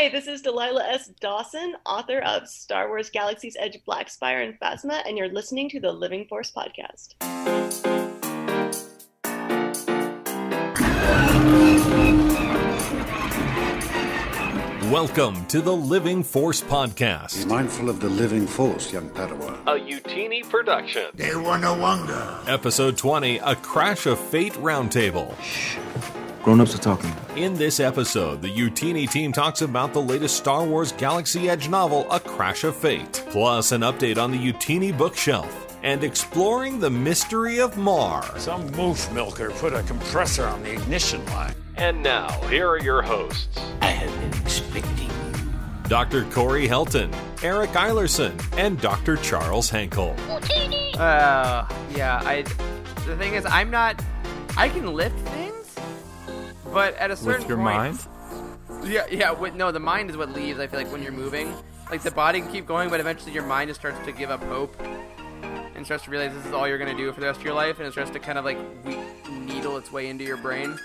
Hi, this is Delilah S. Dawson, author of Star Wars Galaxy's Edge, Black Spire, and Phasma, and you're listening to the Living Force podcast. Welcome to the Living Force Podcast. Be mindful of the living force, young Padawan. A Youtini production. They wanna wonder. Episode 20 A Crash of Fate Roundtable. Grown ups are talking. In this episode, the Youtini team talks about the latest Star Wars Galaxy Edge novel, A Crash of Fate, plus an update on the Youtini bookshelf, and exploring the mystery of Mar. Some moof milker put a compressor on the ignition line. And now, here are your hosts I have been expecting you. Dr. Corey Helton, Eric Eilerson, and Dr. Charles Hankel. Uh, yeah. I. The thing is, I'm not. I can lift things, but at a certain With your point, mind? Yeah, yeah. With, no, the mind is what leaves. I feel like when you're moving, like the body can keep going, but eventually your mind just starts to give up hope and starts to realize this is all you're gonna do for the rest of your life, and it starts to kind of like needle its way into your brain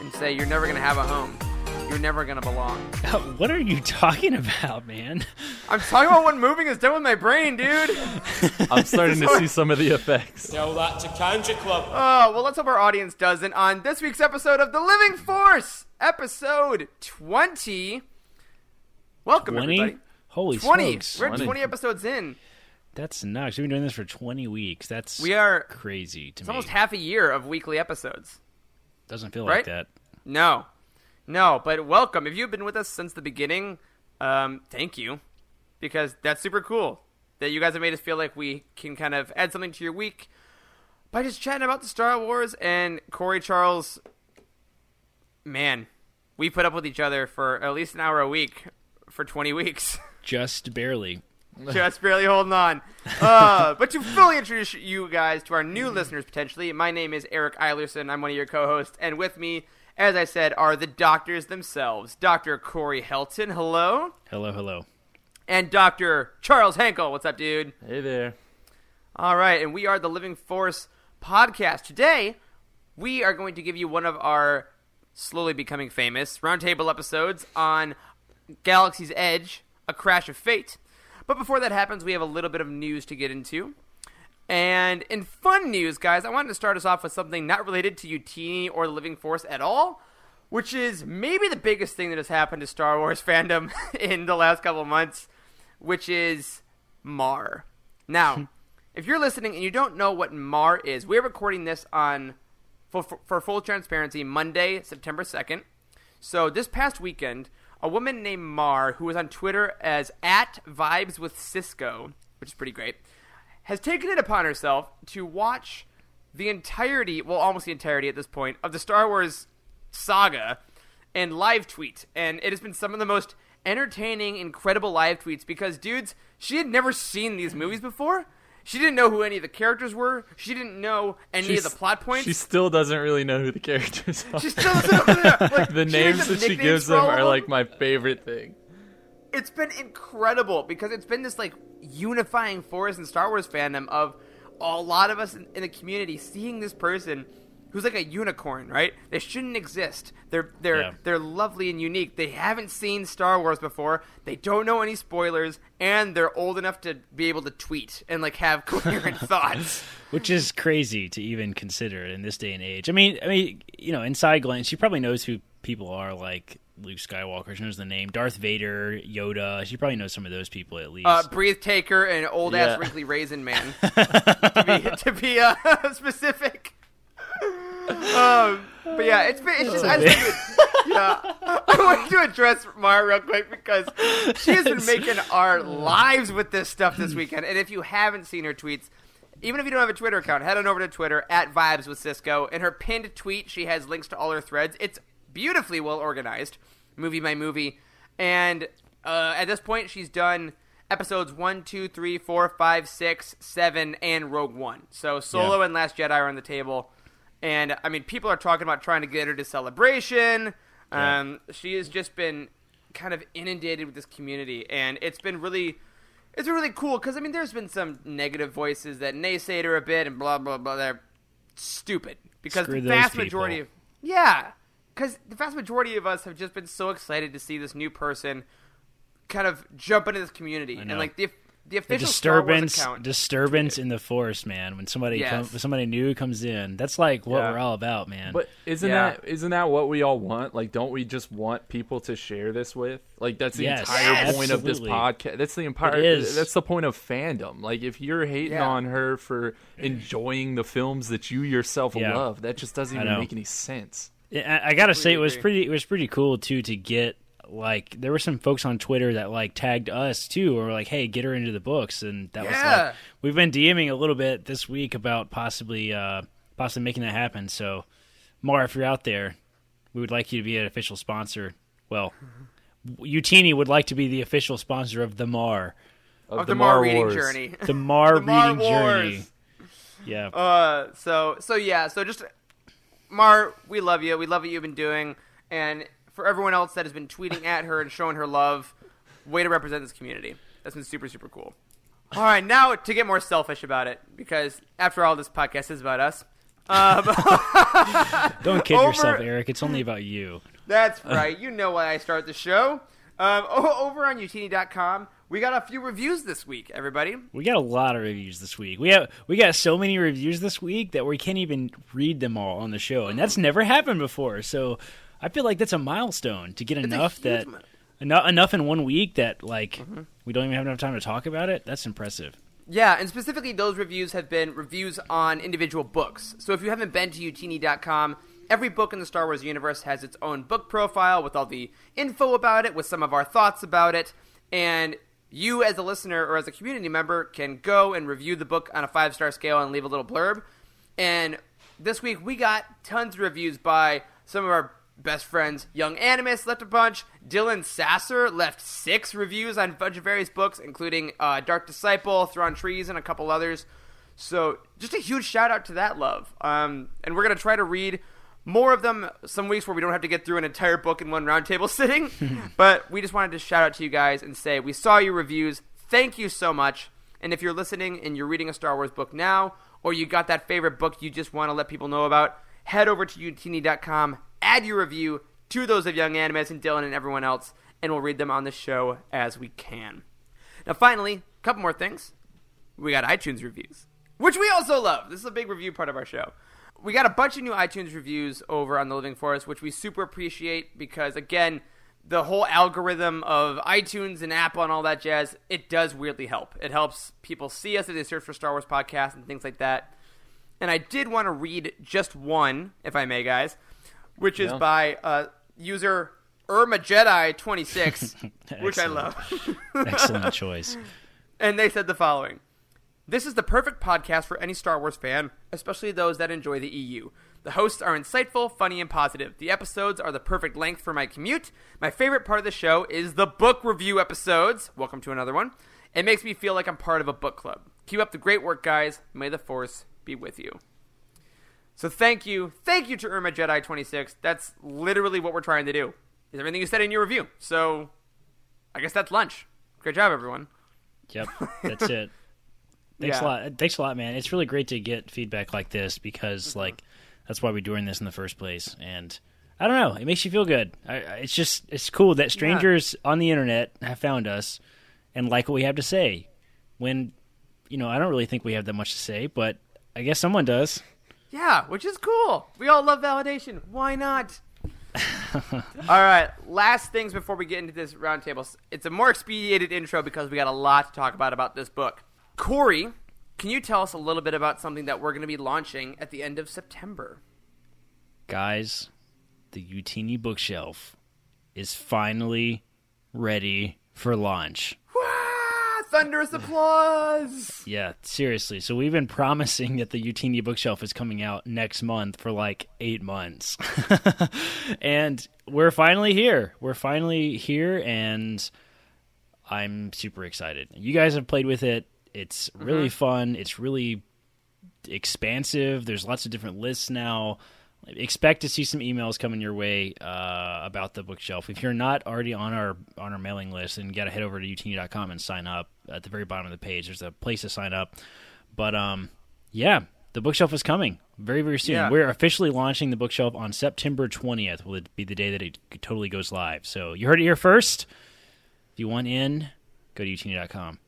and say you're never gonna have a home. You're never gonna belong. What are you talking about, man? I'm talking about what moving has done with my brain, dude. I'm starting to see some of the effects. Tell that to Country Club. Oh, well, let's hope our audience doesn't on this week's episode of The Living Force, episode 20. Welcome, 20? everybody. Holy 20. smokes. We're 20. 20 episodes in. That's nuts. We've been doing this for 20 weeks. That's We are crazy to it's me. almost half a year of weekly episodes. Doesn't feel right? like that. No. No, but welcome. If you've been with us since the beginning, um, thank you. Because that's super cool that you guys have made us feel like we can kind of add something to your week by just chatting about the Star Wars and Corey Charles. Man, we put up with each other for at least an hour a week for 20 weeks. Just barely. Just barely holding on. Uh, but to fully introduce you guys to our new listeners potentially, my name is Eric Eilerson. I'm one of your co-hosts, and with me, as I said, are the doctors themselves. Dr. Corey Helton, hello, Hello, hello. and Dr. Charles Hankel. What's up, dude? Hey there. All right, and we are the Living Force podcast. Today, we are going to give you one of our slowly becoming famous roundtable episodes on Galaxy's Edge, A Crash of Fate. But before that happens, we have a little bit of news to get into. And in fun news, guys, I wanted to start us off with something not related to Youtini or the Living Force at all, which is maybe the biggest thing that has happened to Star Wars fandom in the last couple of months, which is Mar. Now, hmm. if you're listening and you don't know what Mar is, we're recording this on, for, for full transparency, Monday, September 2nd. So this past weekend, a woman named Mar, who was on Twitter as at Vibes with Cisco, which is pretty great, has taken it upon herself to watch the entirety, well, almost the entirety at this point, of the Star Wars saga and live tweet. And it has been some of the most entertaining, incredible live tweets because, dudes, she had never seen these movies before. She didn't know who any of the characters were. She didn't know any of the plot points. She still doesn't really know who the characters are. She still doesn't know who they are. Like, the names that she gives them are like my favorite thing. It's been incredible because it's been this like unifying force in Star Wars fandom of a lot of us in, in the community seeing this person who's like a unicorn, right? They shouldn't exist. They're they're Yeah. they're lovely and unique. They haven't seen Star Wars before. They don't know any spoilers, and they're old enough to be able to tweet and like have coherent thoughts. Which is crazy to even consider in this day and age. I mean, I mean, you know, inside glance, she probably knows who people are like Luke Skywalker. She knows the name Darth Vader, Yoda. She probably knows some of those people at least. Uh, breathe taker and old ass Yeah. wrinkly raisin man to be to be uh, specific. Um, but yeah, it's been it's just I just to, yeah I wanted to address Mara real quick because she has been making our lives with this stuff this weekend. And if you haven't seen her tweets, even if you don't have a Twitter account, head on over to Twitter at Vibes with Cisco. In her pinned tweet, she has links to all her threads. It's beautifully well organized, movie by movie. And uh, at this point, she's done episodes one, two, three, four, five, six, seven, and Rogue One. So Solo Yeah. and Last Jedi are on the table. And I mean, people are talking about trying to get her to Celebration. Um, She has just been kind of inundated with this community, and it's been really, it's really cool because I mean, there's been some negative voices that naysayed her a bit and blah blah blah. They're stupid because Screw the vast majority of yeah, because the vast majority of us have just been so excited to see this new person kind of jump into this community and like the the the official Star Wars disturbance account. disturbance in the force man when somebody Yes. come, when somebody new comes in that's like what Yeah. we're all about man But isn't Yeah. that isn't that what we all want? Like, don't we just want people to share this with? Like, that's the Yes, entire Yes. point of this podcast. That's the entire. It is. That's the point of fandom. Like, if you're hating Yeah. on her for enjoying the films that you yourself Yeah. love, that just doesn't even make any sense. I, I gotta say it was pretty it was pretty cool too to get like there were some folks on Twitter that like tagged us too or were like hey get her into the books and that was like we've been DMing a little bit this week about possibly uh possibly making that happen so Mar if you're out there we would like you to be an official sponsor. Well Youtini would like to be the official sponsor of the Mar of the Mar reading Wars. journey. the Mar The Mar reading journey. Yeah. Uh, so so yeah, so just Mar, we love you. We love what you've been doing, and for everyone else that has been tweeting at her and showing her love, way to represent this community. That's been super super cool. All right, now to get more selfish about it, because after all, this podcast is about us. Um, don't kid Over- yourself Eric it's only about you That's right. You know why I start the show. Um, over on youtini.com, we got a few reviews this week, everybody. We got a lot of reviews this week. We have we got so many reviews this week that we can't even read them all on the show, and that's never happened before. So I feel like that's a milestone to get a enough that enough enough in one week that like Mm-hmm. we don't even have enough time to talk about it. That's impressive. Yeah, and specifically, those reviews have been reviews on individual books. So if you haven't been to youtini.com, every book in the Star Wars universe has its own book profile with all the info about it, with some of our thoughts about it, and you, as a listener or as a community member, can go and review the book on a five star scale and leave a little blurb. And this week, we got tons of reviews by some of our best friends. Young Animus left a bunch. Dylan Sasser left six reviews on a bunch of various books, including uh, Dark Disciple, Thrawn Treason, and a couple others. So just a huge shout out to that love. Um, and we're going to try to read more of them some weeks where we don't have to get through an entire book in one roundtable sitting. but we just wanted to shout out to you guys and say we saw your reviews. Thank you so much. And if you're listening and you're reading a Star Wars book now, or you got that favorite book you just want to let people know about, head over to youtini.com, add your review to those of Young Animes and Dylan and everyone else, and we'll read them on the show as we can. Now, finally, a couple more things. We got iTunes reviews, which we also love. This is a big review part of our show. We got a bunch of new iTunes reviews over on the Living Force, which we super appreciate because, again, the whole algorithm of iTunes and Apple and all that jazz, it does weirdly help. It helps people see us as they search for Star Wars podcasts and things like that. And I did want to read just one, if I may, guys, which is by uh, user Irma Jedi 26, which I love. Excellent choice. And they said the following This is the perfect podcast for any Star Wars fan, especially those that enjoy the EU. The hosts are insightful, funny, and positive. The episodes are the perfect length for my commute. My favorite part of the show is the book review episodes. Welcome to another one. It makes me feel like I'm part of a book club. Keep up the great work, guys. May the Force be with you. So thank you. Thank you to Irma Jedi 26. That's literally what we're trying to do. Is everything you said in your review. So I guess that's lunch. Great job, everyone. Yep, that's it. Thanks Yeah. a lot. Thanks a lot, man. It's really great to get feedback like this because, mm-hmm. like, that's why we're doing this in the first place. And I don't know, it makes you feel good. I, it's just it's cool that strangers on the internet have found us and like what we have to say. When you know, I don't really think we have that much to say, but I guess someone does. Yeah, which is cool. We all love validation. Why not? all right, last things before we get into this roundtable. It's a more expedited intro because we got a lot to talk about about this book. Corey, can you tell us a little bit about something that we're going to be launching at the end of September? Guys, the Youtini bookshelf is finally ready for launch. Wah! Thunderous applause! Yeah, seriously. So we've been promising that the Youtini bookshelf is coming out next month for like eight months. and we're finally here. We're finally here, and I'm super excited. You guys have played with it. It's really fun. It's really expansive. There's lots of different lists now. Expect to see some emails coming your way uh, about the bookshelf. If you're not already on our on our mailing list, then you got to head over to youtini.com and sign up. At the very bottom of the page, there's a place to sign up. But um, yeah, the bookshelf is coming very very soon. Yeah. We're officially launching the bookshelf on September 20th. Will it be the day that it totally goes live. So you heard it here first. If you want in, go to youtini.com.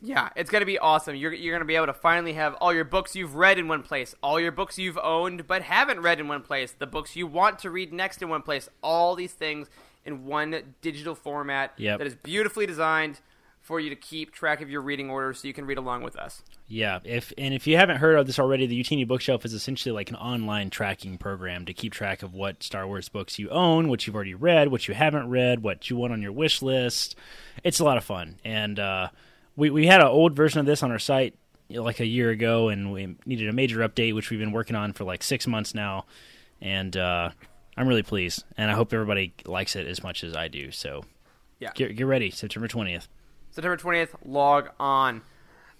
Yeah, it's gonna be awesome. You're you're gonna be able to finally have all your books you've read in one place, all your books you've owned but haven't read in one place, the books you want to read next in one place, all these things in one digital format Yep. that is beautifully designed for you to keep track of your reading order so you can read along with us. Yeah, if and if you haven't heard of this already, the Youtini Bookshelf is essentially like an online tracking program to keep track of what Star Wars books you own, what you've already read, what you haven't read, what you want on your wish list. It's a lot of fun, and uh, we we had an old version of this on our site you know, like a year ago, and we needed a major update, which we've been working on for like six months now, and uh, I'm really pleased, and I hope everybody likes it as much as I do. So, Yeah. get get ready, September twentieth. September 20th, log on.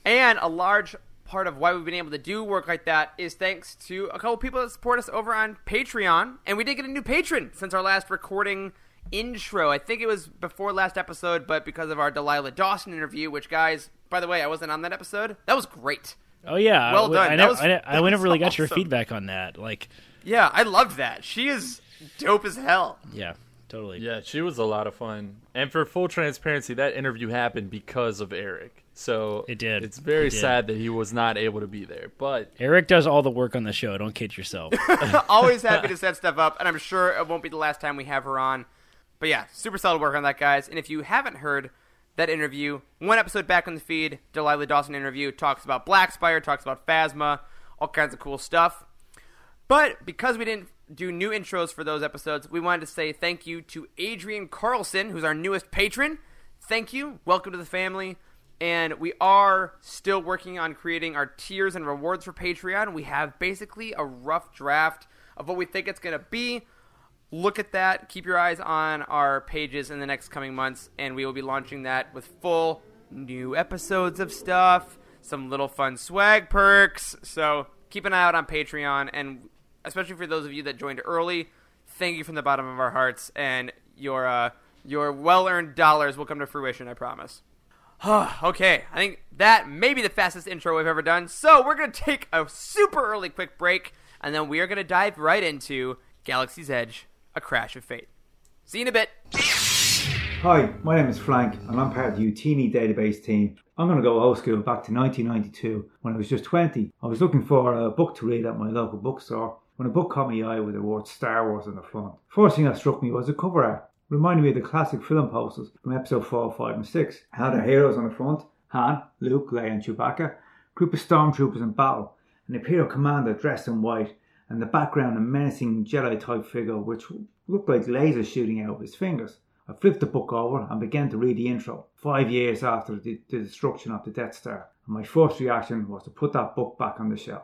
And a large part of why we've been able to do work like that is thanks to a couple people that support us over on Patreon. And we did get a new patron since our last recording intro. I think it was before last episode, but because of our Delilah Dawson interview, which, guys, by the way, I wasn't on that episode. That was great. Oh yeah, Well I, done. I, That never, was- I, that I never really got your feedback on that. Like, Yeah, I loved that. She is dope as hell. yeah, totally. Yeah, she was a lot of fun. And for full transparency, that interview happened because of Eric. So It did. It's very It did. sad that he was not able to be there. But Eric does all the work on the show. Don't kid yourself. Always happy to set stuff up, and I'm sure it won't be the last time we have her on. But yeah, super solid work on that, guys. And if you haven't heard that interview, one episode back on the feed, Delilah Dawson interview talks about Black Spire, talks about Phasma, all kinds of cool stuff. But because we didn't do new intros for those episodes, we wanted to say thank you to Adrian Carlson, who's our newest patron. Thank you. Welcome to the family. And we are still working on creating our tiers and rewards for Patreon. We have basically a rough draft of what we think it's going to be. Look at that. Keep your eyes on our pages in the next coming months, and we will be launching that with full new episodes of stuff, some little fun swag perks. So keep an eye out on Patreon, and especially for those of you that joined early, thank you from the bottom of our hearts, and your uh, your well-earned dollars will come to fruition. I promise. okay, I think that may be the fastest intro we've ever done. So we're gonna take a super early quick break, and then we are gonna dive right into Galaxy's Edge: A Crash of Fate. See you in a bit. Hi, my name is Frank and I'm part of the Youtini database team. I'm going to go old school back to 1992 when I was just 20. I was looking for a book to read at my local bookstore when a book caught my eye with the word Star Wars on the front. First thing that struck me was the cover art. Reminded me of the classic film posters from episode 4, 5 and 6. It had our heroes on the front, Han, Luke, Leia and Chewbacca, group of stormtroopers in battle, an Imperial commander dressed in white, and the background a menacing Jedi type figure which looked like lasers shooting out of his fingers. I flipped the book over and began to read the intro, five years after the, the destruction of the Death Star. And my first reaction was to put that book back on the shelf.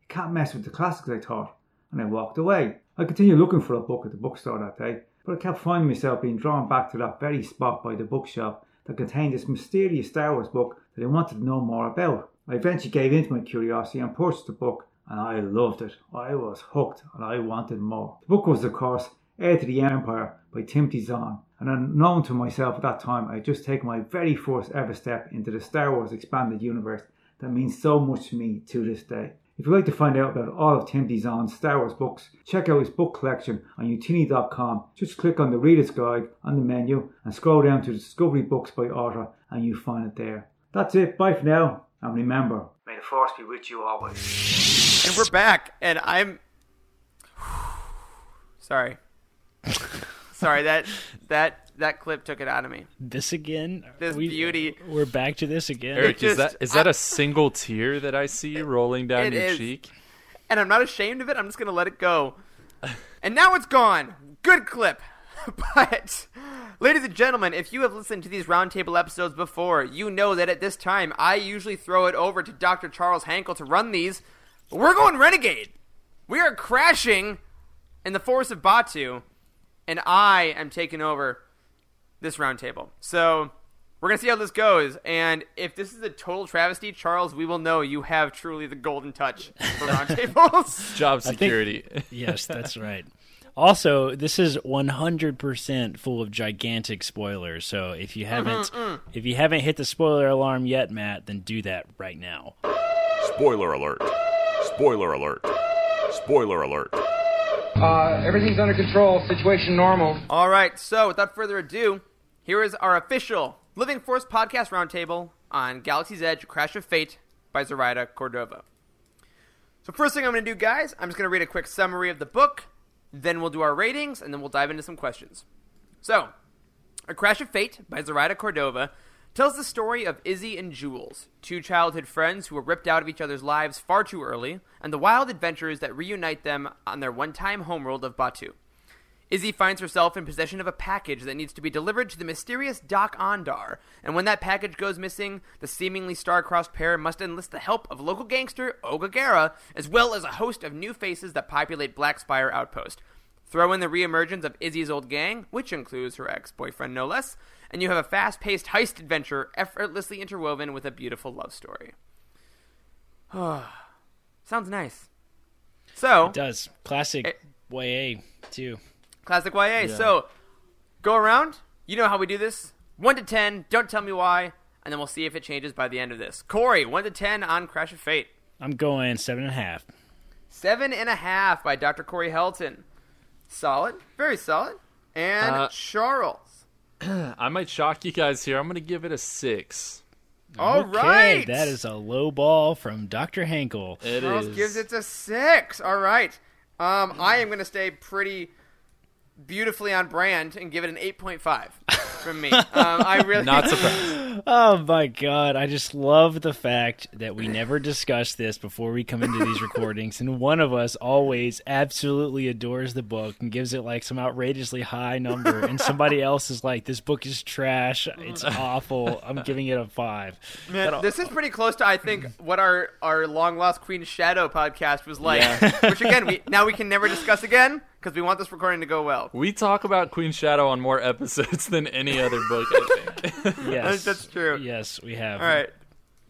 You can't mess with the classics, I thought, and I walked away. I continued looking for a book at the bookstore that day, but I kept finding myself being drawn back to that very spot by the bookshelf that contained this mysterious Star Wars book that I wanted to know more about. I eventually gave in to my curiosity and purchased the book, and I loved it. I was hooked, and I wanted more. The book was, of course, Heir to the Empire by Timothy Zahn, and unknown to myself at that time, I had just taken my very first ever step into the Star Wars expanded universe that means so much to me to this day. If you'd like to find out about all of Timothy Zahn's Star Wars books, check out his book collection on youtini.com. Just click on the Reader's Guide on the menu and scroll down to Discovery Books by Author and you find it there. That's it, bye for now, and remember, may the Force be with you always. And we're back, and I'm sorry. sorry that that that clip took it out of me. this again? This We- beauty. We're back to this again. Eric, just- is that is that a single tear that I see rolling down your is. cheek? and I'm not ashamed of it. I'm just gonna let it go. And now it's gone. Good clip. But, ladies and gentlemen, if you have listened to these roundtable episodes before, you know that at this time I usually throw it over to Dr. Charles Hankel to run these. But we're going renegade. We are crashing in the forest of Batu, and I am taking over this roundtable. So we're gonna see how this goes, and if this is a total travesty, Charles, we will know you have truly the golden touch for roundtables. Job think- security. yes, that's right. Also, this is 100% full of gigantic spoilers. So if you mm-hmm, haven't mm. if you haven't hit the spoiler alarm yet, Matt, then do that right now. Spoiler alert. Spoiler alert. Spoiler alert. Uh, everything's under control. Situation normal. All right, so without further ado, here is our official Living Force podcast roundtable on Galaxy's Edge: Crash of Fate by Zoraida Cordova. So first thing I'm going to do, guys, I'm just going to read a quick summary of the book, then we'll do our ratings, and then we'll dive into some questions. So, A Crash of Fate by Zoraida Cordova tells the story of Izzy and Jules, two childhood friends who were ripped out of each other's lives far too early, and the wild adventures that reunite them on their one-time homeworld of Batu. Izzy finds herself in possession of a package that needs to be delivered to the mysterious Doc Ondar, and when that package goes missing, the seemingly star-crossed pair must enlist the help of local gangster Oga Garra, as well as a host of new faces that populate Black Spire Outpost. Throw in the reemergence of Izzy's old gang, which includes her ex-boyfriend no less, and you have a fast-paced heist adventure effortlessly interwoven with a beautiful love story. Sounds nice. So, It does. Classic YA, too. Classic YA. So, go around. You know how we do this. 1 to 10, don't tell me why, and then we'll see if it changes by the end of this. Corey, 1 to 10 on Crash of Fate. I'm going seven and a half. Seven and a half by Dr. Corey Helton. Solid. Very solid. And Uh, Charles. I might shock you guys here. I'm going to give it a six. All okay, right. that is a low ball from Dr. Hankel. It Charles is. gives it a six. All right. Um, I am going to stay pretty beautifully on brand and give it an 8.5 from me. Um, I really Not surprised. Oh my god, I just love the fact that we never discuss this before we come into these recordings, and one of us always absolutely adores the book and gives it like some outrageously high number, and somebody else is like, "This book is trash, it's awful." I'm giving it a five. Man, this is pretty close to I think what our our long lost Queen Shadow podcast was like. Which again, we now we can never discuss again because we want this recording to go well. We talk about Queen Shadow on more episodes than any other book, I think. Yes, That's true. Yes, we have. All right.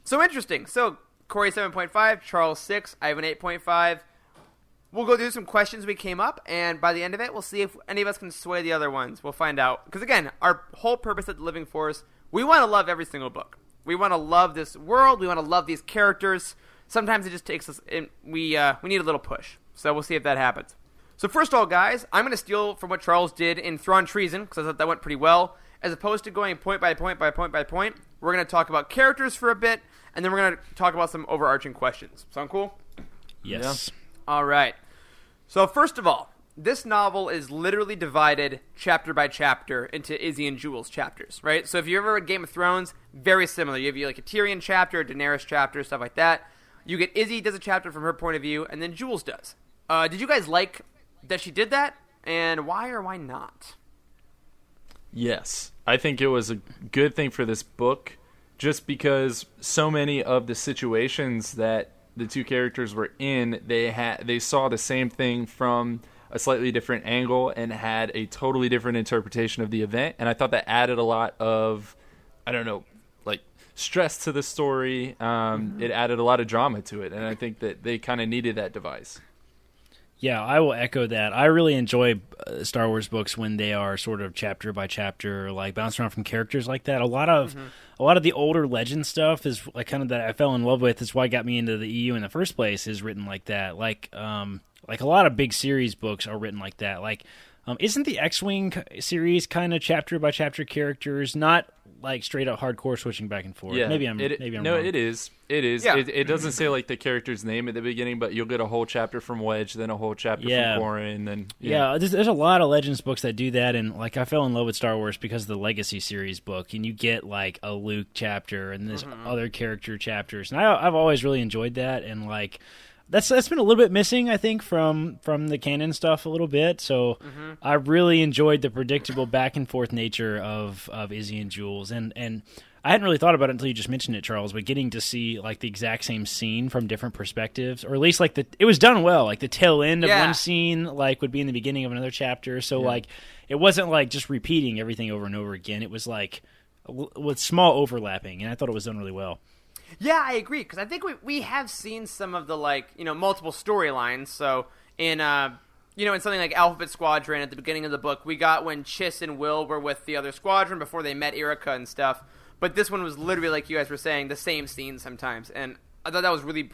So interesting. So Corey seven point five, Charles six, I have an eight point five. We'll go through some questions we came up, and by the end of it, we'll see if any of us can sway the other ones. We'll find out. Because again, our whole purpose at the Living Force, we want to love every single book. We want to love this world. We want to love these characters. Sometimes it just takes us. And we uh, we need a little push. So we'll see if that happens. So first of all, guys, I'm going to steal from what Charles did in Thrawn Treason because I thought that went pretty well. As opposed to going point by point by point by point, we're going to talk about characters for a bit, and then we're going to talk about some overarching questions. Sound cool? Yes. All right. So first of all, this novel is literally divided chapter by chapter into Izzy and Jules chapters, right? So if you ever read Game of Thrones, very similar. You have like a Tyrion chapter, a Daenerys chapter, stuff like that. You get Izzy does a chapter from her point of view, and then Jules does. Uh, did you guys like that she did that, and why or why not? Yes. I think it was a good thing for this book just because so many of the situations that the two characters were in, they had they saw the same thing from a slightly different angle and had a totally different interpretation of the event and I thought that added a lot of I don't know, like stress to the story. Um, It added a lot of drama to it, and I think that they kind of needed that device. Yeah, I will echo that. I really enjoy uh, Star Wars books when they are sort of chapter by chapter, like bounce around from characters like that. A lot of a lot of the older legend stuff is like kind of that I fell in love with. It's why I got me into the EU in the first place. Is written like that. Like um like a lot of big series books are written like that. Like um, isn't the X-wing series kind of chapter by chapter characters, not like straight up hardcore switching back and forth? Yeah, maybe I'm it, maybe I'm no, wrong. it is. It is. Yeah. It, it doesn't say like the character's name at the beginning, but you'll get a whole chapter from Wedge, then a whole chapter Yeah. from Corran, then Yeah, there's, there's a lot of Legends books that do that, and like I fell in love with Star Wars because of the Legacy series book, and you get like a Luke chapter and there's mm-hmm. other character chapters, and I, I've always really enjoyed that, and like that's that's been a little bit missing, I think, from from the canon stuff a little bit. So mm-hmm. I really enjoyed the predictable back and forth nature of of Izzy and Jules, and and. I hadn't really thought about it until you just mentioned it, Charles. But getting to see like the exact same scene from different perspectives, or at least like the it was done well. Like the tail end of Yeah. one scene, like would be in the beginning of another chapter. So like it wasn't like just repeating everything over and over again. It was like with small overlapping, and I thought it was done really well. Yeah, I agree because I think we we have seen some of the like you know multiple storylines. So in uh you know in something like Alphabet Squadron at the beginning of the book, we got when Chass and Wyl were with the other squadron before they met Yrica and stuff. But this one was literally like you guys were saying the same scene sometimes, and I thought that was really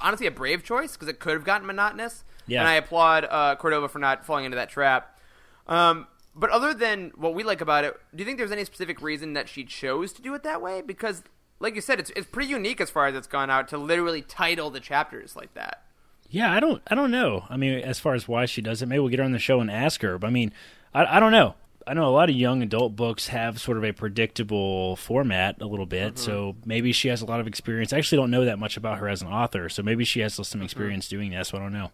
honestly a brave choice because it could have gotten monotonous. Yeah. And I applaud uh, Cordova for not falling into that trap. Um, but other than what we like about it, do you think there's any specific reason that she chose to do it that way? Because, like you said, it's it's pretty unique as far as it's gone out to literally title the chapters like that. Yeah, I don't, I don't know. I mean, as far as why she does it, maybe we'll get her on the show and ask her. But I mean, I, I don't know. I know a lot of young adult books have sort of a predictable format a little bit, so mm-hmm. maybe she has a lot of experience. I actually don't know that much about her as an author, so maybe she has some mm-hmm. experience doing that. So I don't know.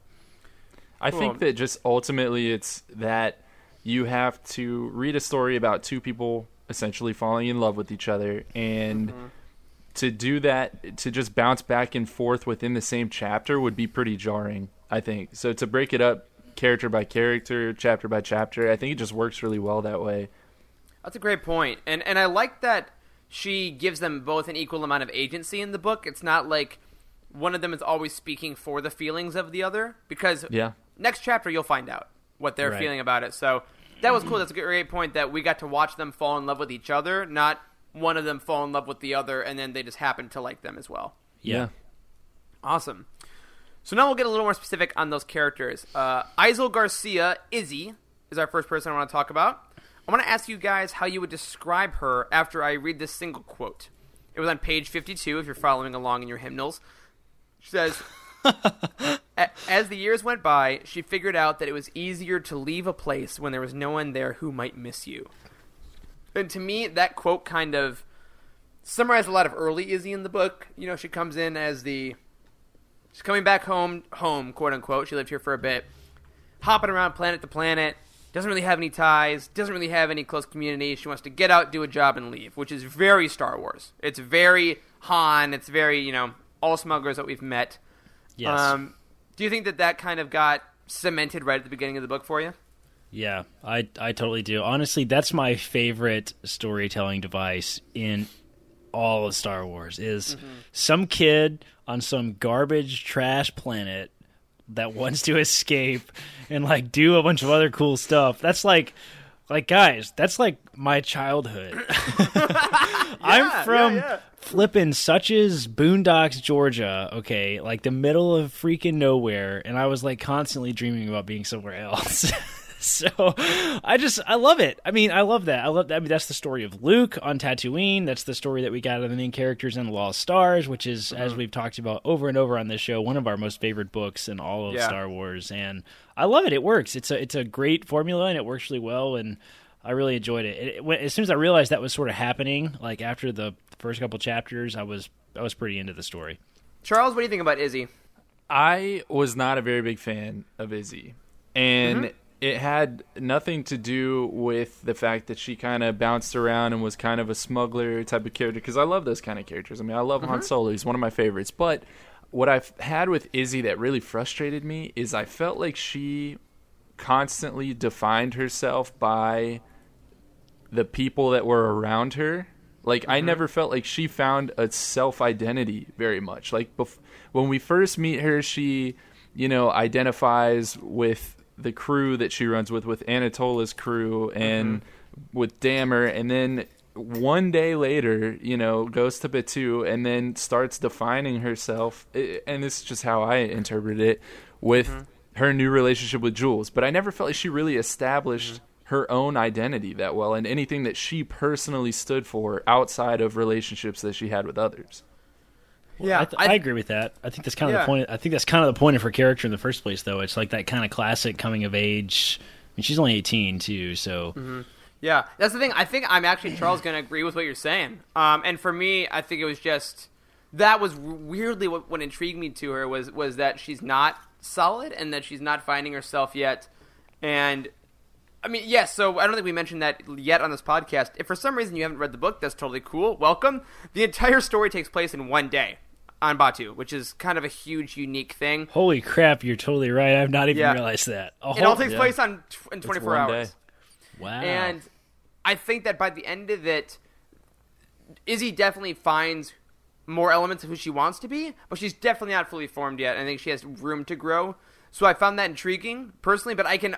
I Cool. think that just ultimately it's that you have to read a story about two people essentially falling in love with each other and mm-hmm. To do that to just bounce back and forth within the same chapter would be pretty jarring, I think. So to break it up character by character, chapter by chapter, I think it just works really well that way. That's a great point, and and I like that she gives them both an equal amount of agency in the book. It's not like one of them is always speaking for the feelings of the other, because Yeah. next chapter you'll find out what they're Right. feeling about it. So that was cool. That's a great point that we got to watch them fall in love with each other, not one of them fall in love with the other, and then they just happen to like them as well. Yeah. Awesome. So now we'll get a little more specific on those characters. Uh, Isel Garcia, Izzy, is our first person I want to talk about. I want to ask you guys how you would describe her after I read this single quote. It was on page 52 if you're following along in your hymnals. She says, As the years went by, she figured out that it was easier to leave a place when there was no one there who might miss you. And to me, that quote kind of summarized a lot of early Izzy in the book. You know, she comes in as the She's coming back home, home, quote unquote. She lived here for a bit, hopping around planet to planet. Doesn't really have any ties. Doesn't really have any close community. She wants to get out, do a job, and leave, which is very Star Wars. It's very Han. It's very you know all smugglers that we've met. Yes. Um, do you think that that kind of got cemented right at the beginning of the book for you? Yeah, I I totally do. Honestly, that's my favorite storytelling device in all of Star Wars is mm-hmm. some kid on some garbage trash planet that wants to escape and like do a bunch of other cool stuff. That's like like guys, that's like my childhood. I'm from flipping such as Boondocks, Georgia, okay, like the middle of freaking nowhere, and I was like constantly dreaming about being somewhere else. so I just I love it. I mean, I love that. I love that. I mean, that's the story of Luke on Tatooine. That's the story that we got of the main characters in The Lost Stars, which is as we've talked about over and over on this show, one of our most favorite books in all of Yeah. Star Wars. And I love it. It works. It's a it's a great formula and it works really well. And I really enjoyed it. it, it when- as soon as I realized that was sort of happening, like after the first couple chapters, I was I was pretty into the story. Charles, what do you think about Izzy? I was not a very big fan of Izzy, and Mm-hmm. It had nothing to do with the fact that she kind of bounced around and was kind of a smuggler type of character. Because I love those kind of characters. I mean, I love Mm-hmm. Han Solo; he's one of my favorites. But what I've had with Izzy that really frustrated me is I felt like she constantly defined herself by the people that were around her. Like I never felt like she found a self identity very much. Like bef- when we first meet her, she, you know, identifies with the crew that she runs with, with Anatola's crew and mm-hmm. with Dammer, and then one day later, you know, goes to Batu and then starts defining herself. And this is just how I interpret it with mm-hmm. her new relationship with Jules. But I never felt like she really established mm-hmm. her own identity that well and anything that she personally stood for outside of relationships that she had with others. Yeah, I, th- I, agree with that. I think that's kind of Yeah. the point. I think that's kind of the point of her character in the first place, though. It's like that kind of classic coming of age. I mean, she's only eighteen too, so Yeah, that's the thing. I think I'm actually Charles going to agree with what you're saying. Um, and for me, I think it was just that was weirdly what, what intrigued me to her was was that she's not solid and that she's not finding herself yet. And I mean, yes. so I don't think we mentioned that yet on this podcast. If for some reason you haven't read the book, that's totally cool. Welcome. The entire story takes place in one day on Batu, which is kind of a huge, unique thing. holy crap, you're totally right. I've not even Yeah. realized that. A It all takes yeah. place on tw- in 24 hours. day. wow. And I think that by the end of it, Izzy definitely finds more elements of who she wants to be, but she's definitely not fully formed yet. I think she has room to grow. So I found that intriguing personally, but I can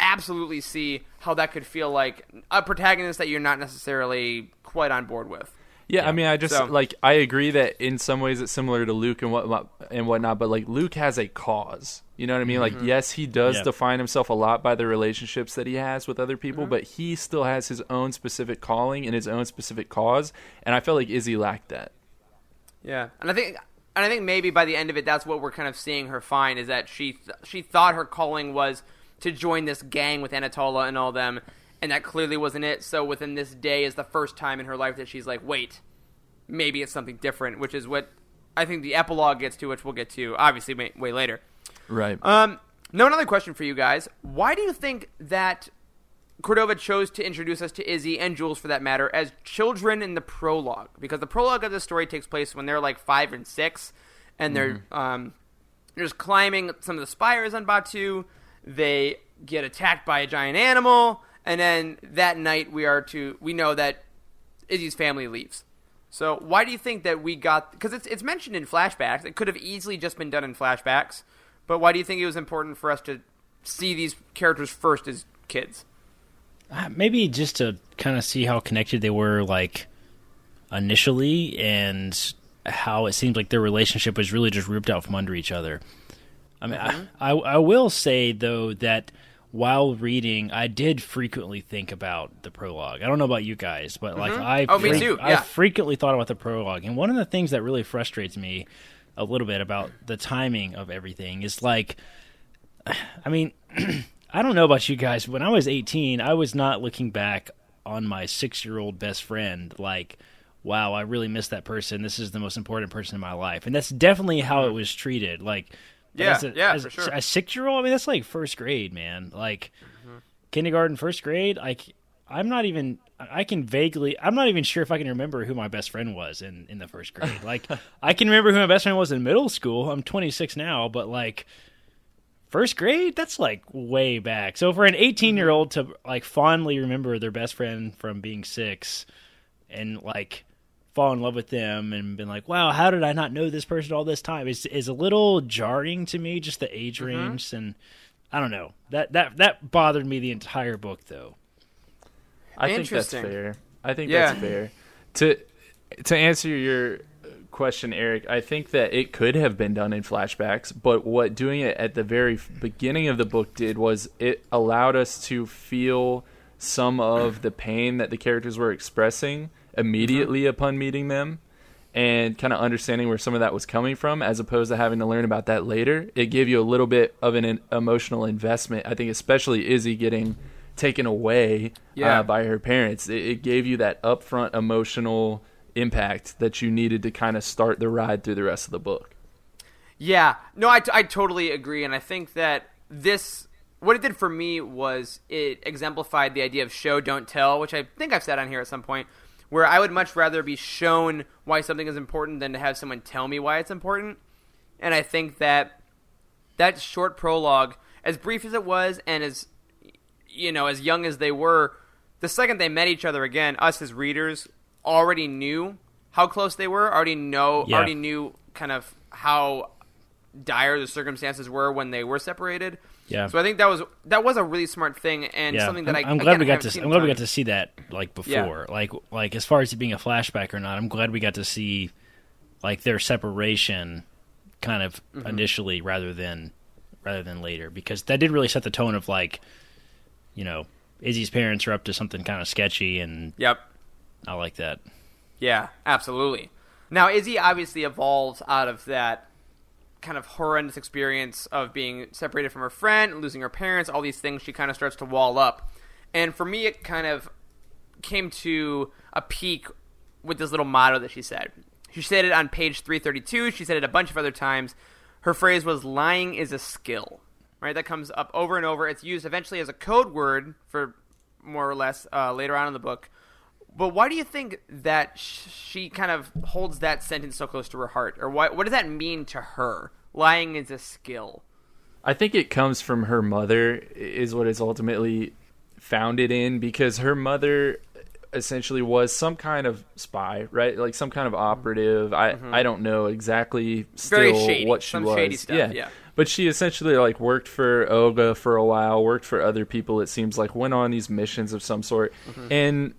absolutely see how that could feel like a protagonist that you're not necessarily quite on board with. Yeah, I mean, I just So- like I agree that in some ways it's similar to Luke and what and whatnot, but like Luke has a cause. You know what I mean? Like, Mm-hmm. yes, he does Yeah. define himself a lot by the relationships that he has with other people, Mm-hmm. but he still has his own specific calling and his own specific cause. And I felt like Izzy lacked that. Yeah, and I think and I think maybe by the end of it, that's what we're kind of seeing her find is that she th- she thought her calling was to join this gang with Anatola and all them, and that clearly wasn't it. So within this day is the first time in her life that she's like, wait, maybe it's something different, which is what I think the epilogue gets to, which we'll get to obviously way, way later. Right. Um, now another question for you guys: Why do you think that Cordova chose to introduce us to Izzy and Jules, for that matter, as children in the prologue? Because the prologue of the story takes place when they're like five and six, and they're um, they're just climbing some of the spires on Batu. They get attacked by a giant animal, and then that night we are to we know that Izzy's family leaves. So why do you think that we got? Because it's it's mentioned in flashbacks. It could have easily just been done in flashbacks. But why do you think it was important for us to see these characters first as kids? Uh, maybe just to kind of see how connected they were like initially and how it seemed like their relationship was really just ripped out from under each other i mean I, I i will say though that while reading i did frequently think about the prologue i don't know about you guys but like mm-hmm. i Oh, me fre- too, i frequently thought about the prologue and one of the things that really frustrates me a little bit about the timing of everything is like I mean, I don't know about you guys. but When I was 18, I was not looking back on my six year old best friend like, wow, I really miss that person. This is the most important person in my life. And that's definitely how mm-hmm. it was treated. Like, but Yeah, as a, yeah, as for sure. A six year old, I mean, that's like first grade, man. Like, kindergarten, first grade. Like, I'm not even. I can vaguely. I'm not even sure if I can remember who my best friend was in in the first grade. Like, I can remember who my best friend was in middle school. I'm 26 now, but like, first grade that's like way back so for an 18 year old mm-hmm. to like fondly remember their best friend from being six and like fall in love with them and been like wow how did i not know this person all this time is is a little jarring to me just the age mm-hmm. range and i don't know that that that bothered me the entire book though I think that's fair. I think Yeah. that's fair. To to answer your question, Eric, I think that it could have been done in flashbacks, but what doing it at the very beginning of the book did was it allowed us to feel some of the pain that the characters were expressing immediately upon meeting them and kind of understanding where some of that was coming from as opposed to having to learn about that later. It gave you a little bit of an, an emotional investment. I think especially Izzy getting taken away Yeah. uh, by her parents. It, it gave you that upfront emotional impact that you needed to kind of start the ride through the rest of the book. Yeah, no, I, I totally agree, and I think that this what it did for me was it exemplified the idea of show don't tell, which I think I've said on here at some point, where I would much rather be shown why something is important than to have someone tell me why it's important. And I think that that short prologue, as brief as it was, and as you know, as young as they were, the second they met each other again, us as readers already knew how close they were. Already know, Yeah. already knew kind of how dire the circumstances were when they were separated. Yeah. So I think that was that was a really smart thing and yeah something that I'm, I I'm glad again, we got to seen i'm glad we got to see that like Yeah. before like like as far as it being a flashback or not i'm glad we got to see like their separation kind of Mm-hmm. initially rather than rather than later because that did really set the tone of like you know izzy's parents are up to something kind of sketchy and Yep. i like that Yeah, absolutely. Now, Izzy obviously evolves out of that kind of horrendous experience of being separated from her friend, losing her parents, all these things. She kind of starts to wall up. And for me, it kind of came to a peak with this little motto that she said. She said it on page 332. She said it a bunch of other times. Her phrase was, lying is a skill. Right? That comes up over and over. It's used eventually as a code word for more or less uh, later on in the book. But why do you think that she kind of holds that sentence so close to her heart? Or why, what does that mean to her? Lying is a skill. I think it comes from her mother is what it's ultimately founded in because her mother essentially was some kind of spy, right? Like some kind of operative. I I don't know exactly still Mm-hmm. Shady. what she was. shady stuff, yeah. yeah. But she essentially like worked for Oga for a while, worked for other people it seems like, went on these missions of some sort. Mm-hmm. And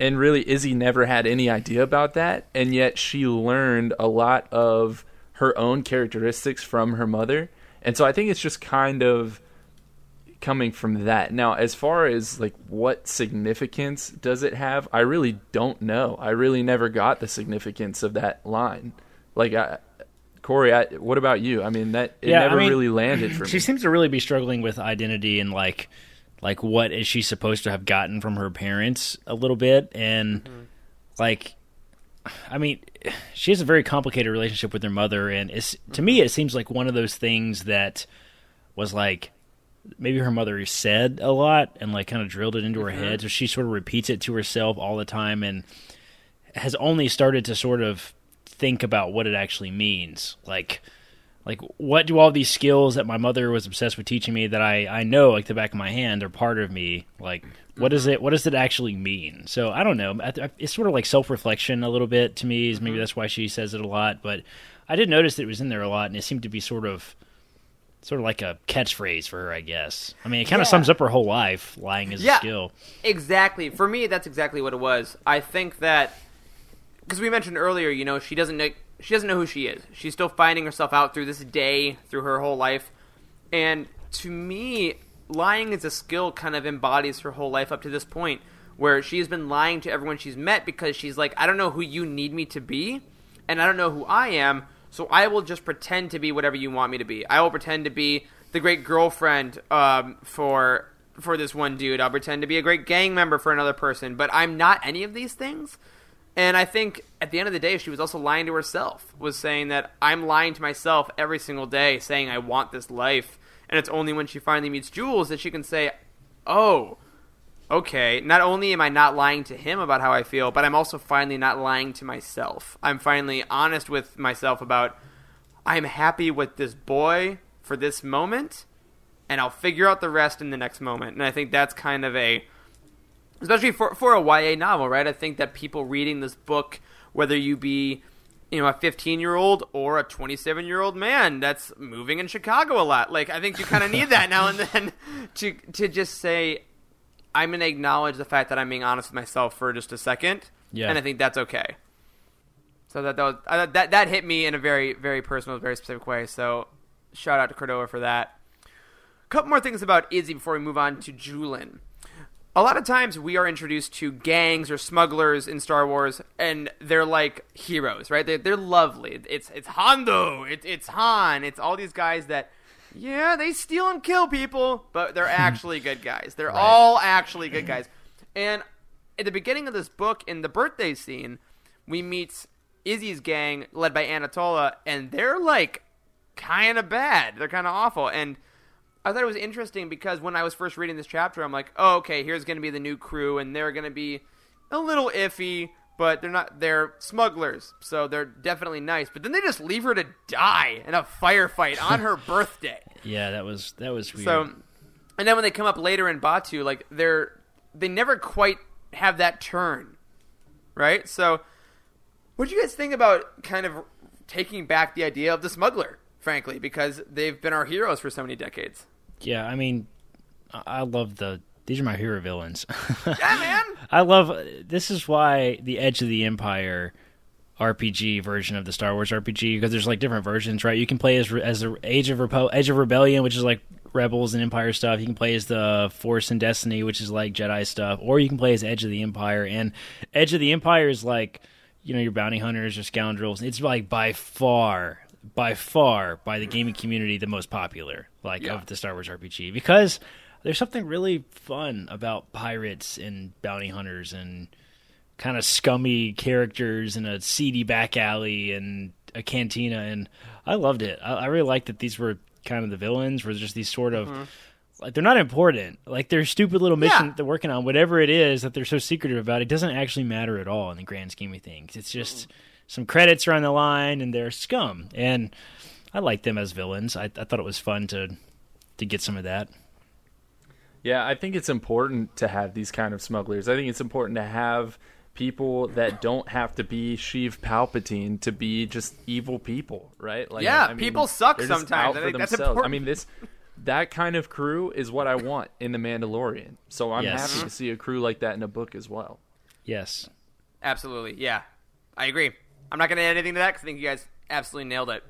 and really Izzy never had any idea about that, and yet she learned a lot of her own characteristics from her mother, and so I think it's just kind of coming from that. Now, as far as like what significance does it have, I really don't know. I really never got the significance of that line. Like, I, Corey, I, what about you? I mean, that it Yeah, I never mean, really landed for she me. She seems to really be struggling with identity and like like what is she supposed to have gotten from her parents a little bit? And mm-hmm. like I mean she has a very complicated relationship with her mother. And it's to me mm-hmm. it seems like one of those things that was like maybe her mother said a lot and like kind of drilled it into her mm-hmm. head. So she sort of repeats it to herself all the time and has only started to sort of think about what it actually means. Like like what do all these skills that my mother was obsessed with teaching me that I, I know like the back of my hand are part of me like what does it what does it actually mean so I don't know it's sort of like self-reflection a little bit to me is maybe mm-hmm. that's why she says it a lot but I did notice that it was in there a lot and it seemed to be sort of sort of like a catchphrase for her I guess I mean it kind of Yeah. sums up her whole life lying is Yeah. a skill Exactly. For me, that's exactly what it was. I think that because we mentioned earlier, you know, she doesn't she doesn't know who she is. She's still finding herself out through this day, through her whole life. And to me, lying as a skill kind of embodies her whole life up to this point, where she's been lying to everyone she's met because she's like, I don't know who you need me to be, and I don't know who I am, so I will just pretend to be whatever you want me to be. I will pretend to be the great girlfriend um, for for this one dude. I'll pretend to be a great gang member for another person, but I'm not any of these things. And I think at the end of the day, she was also lying to herself, was saying that I'm lying to myself every single day, saying I want this life. And it's only when she finally meets Jules that she can say, oh, okay, not only am I not lying to him about how I feel, but I'm also finally not lying to myself. I'm finally honest with myself about I'm happy with this boy for this moment, and I'll figure out the rest in the next moment. And I think that's kind of a especially for for a YA novel, right? I think that people reading this book, whether you be you know a 15 year old or a 27 year old man that's moving in Chicago a lot, like I think you kind of need that now and then to to just say I'm going to acknowledge the fact that I'm being honest with myself for just a second, Yeah. and I think that's okay. So that that was, uh, that that hit me in a very very personal, very specific way. So shout out to Cordova for that. A couple more things about Izzy before we move on to Julen. A lot of times we are introduced to gangs or smugglers in Star Wars, and they're like heroes, right? They're, they're lovely. It's it's Hondo, it's it's Han, it's all these guys that, yeah, they steal and kill people, but they're actually good guys. They're all actually good guys. And at the beginning of this book, in the birthday scene, we meet Izzy's gang led by Anatola, and they're like kind of bad. They're kind of awful. And I thought it was interesting because when I was first reading this chapter, I'm like, oh, okay, here's going to be the new crew, and they're going to be a little iffy, but they're not. They're smugglers, so they're definitely nice. But then they just leave her to die in a firefight on her birthday. yeah that was that was weird So, and then when they come up later in Batuu, like they're they never quite have that turn, right? So, what do you guys think about kind of taking back the idea of the smuggler? Frankly, because they've been our heroes for so many decades. Yeah, I mean, I love the. These are my hero villains. Yeah, man. I love. This is why the Edge of the Empire RPG version of the Star Wars RPG because there's like different versions, right? You can play as as the Age of Repo- Age of Rebellion, which is like Rebels and Empire stuff. You can play as the Force and Destiny, which is like Jedi stuff, or you can play as Edge of the Empire. And Edge of the Empire is like, you know, your bounty hunters or scoundrels. It's like by far, by far, by the gaming community, the most popular like Yeah. of the Star Wars RPG because there's something really fun about pirates and bounty hunters and kind of scummy characters in a seedy back alley and a cantina and I loved it. I, I really liked that these were kind of the villains were just these sort of like they're not important. Like their stupid little mission Mm-hmm. Yeah. that they're working on, whatever it is that they're so secretive about, it doesn't actually matter at all in the grand scheme of things. It's just some credits are on the line and they're scum. And I like them as villains. I, I thought it was fun to to get some of that. Yeah, I think it's important to have these kind of smugglers. I think it's important to have people that don't have to be Sheev Palpatine to be just evil people, right? Like, Yeah, I mean, people suck sometimes. I think that's themselves. I mean, this that kind of crew is what I want in the Mandalorian. So I'm Yes. happy to see a crew like that in a book as well. Yes. Absolutely. Yeah. I agree. I'm not going to add anything to that because I think you guys absolutely nailed it.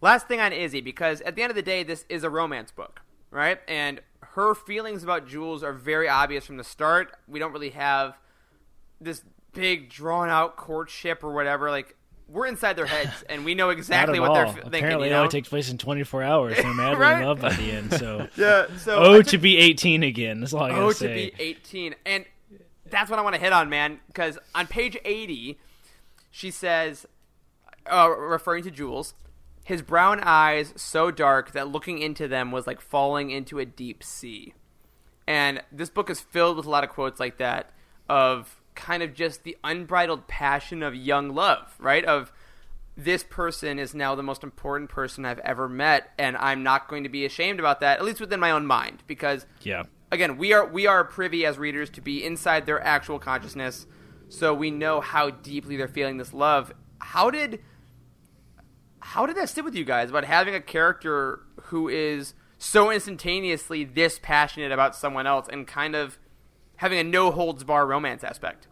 Last thing on Izzy, because at the end of the day, this is a romance book, right? And her feelings about Jules are very obvious from the start. We don't really have this big, drawn out courtship or whatever. Like, we're inside their heads, and we know exactly what at they're all. f- thinking. Apparently, you it know? only takes place in 24 hours. They're madly Right? in love by the end. So, Yeah, so oh, took- to be 18 again. That's all I gotta Oh, say. to be 18. And that's what I want to hit on, man. Because on page 80, she says, uh, referring to Jules, his brown eyes so dark that looking into them was like falling into a deep sea. And this book is filled with a lot of quotes like that of kind of just the unbridled passion of young love, right? Of this person is now the most important person I've ever met, and I'm not going to be ashamed about that, at least within my own mind, because Yeah. again, we are we are privy as readers to be inside their actual consciousness, so we know how deeply they're feeling this love. How did how did that sit with you guys about having a character who is so instantaneously this passionate about someone else and kind of having a no holds bar romance aspect?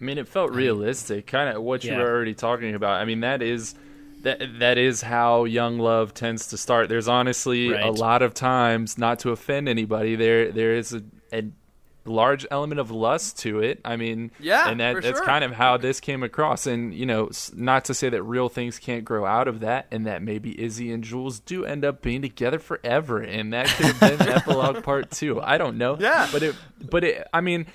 I mean, it felt realistic, kind of what you Yeah. were already talking about. I mean, that is that that is how young love tends to start. There's honestly a lot of times, not to offend anybody, there there is a, a large element of lust to it. I mean, Yeah, and that that's sure. kind of how this came across. And you know, not to say that real things can't grow out of that, and that maybe Izzy and Jules do end up being together forever, and that could have been epilogue part two. I don't know. Yeah. but it, but it, I mean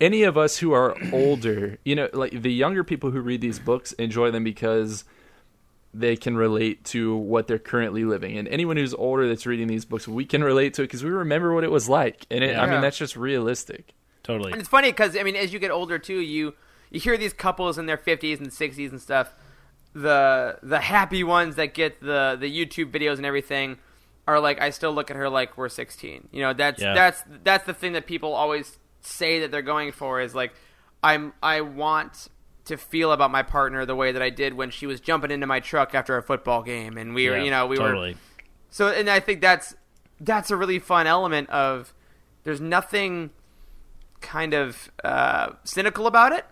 any of us who are older, you know, like the younger people who read these books enjoy them because they can relate to what they're currently living. And anyone who's older that's reading these books, we can relate to it because we remember what it was like. And it, I mean, that's just realistic. Totally. And it's funny because I mean, as you get older too, you you hear these couples in their fifties and sixties and stuff. The the happy ones that get the the YouTube videos and everything are like, I still look at her like we're sixteen. You know, that's Yeah. that's that's the thing that people always say that they're going for is like, I'm I want to feel about my partner the way that I did when she was jumping into my truck after a football game, and we were, Yeah, you know, we totally. were so, and I think that's that's a really fun element of. There's nothing kind of uh, cynical about it.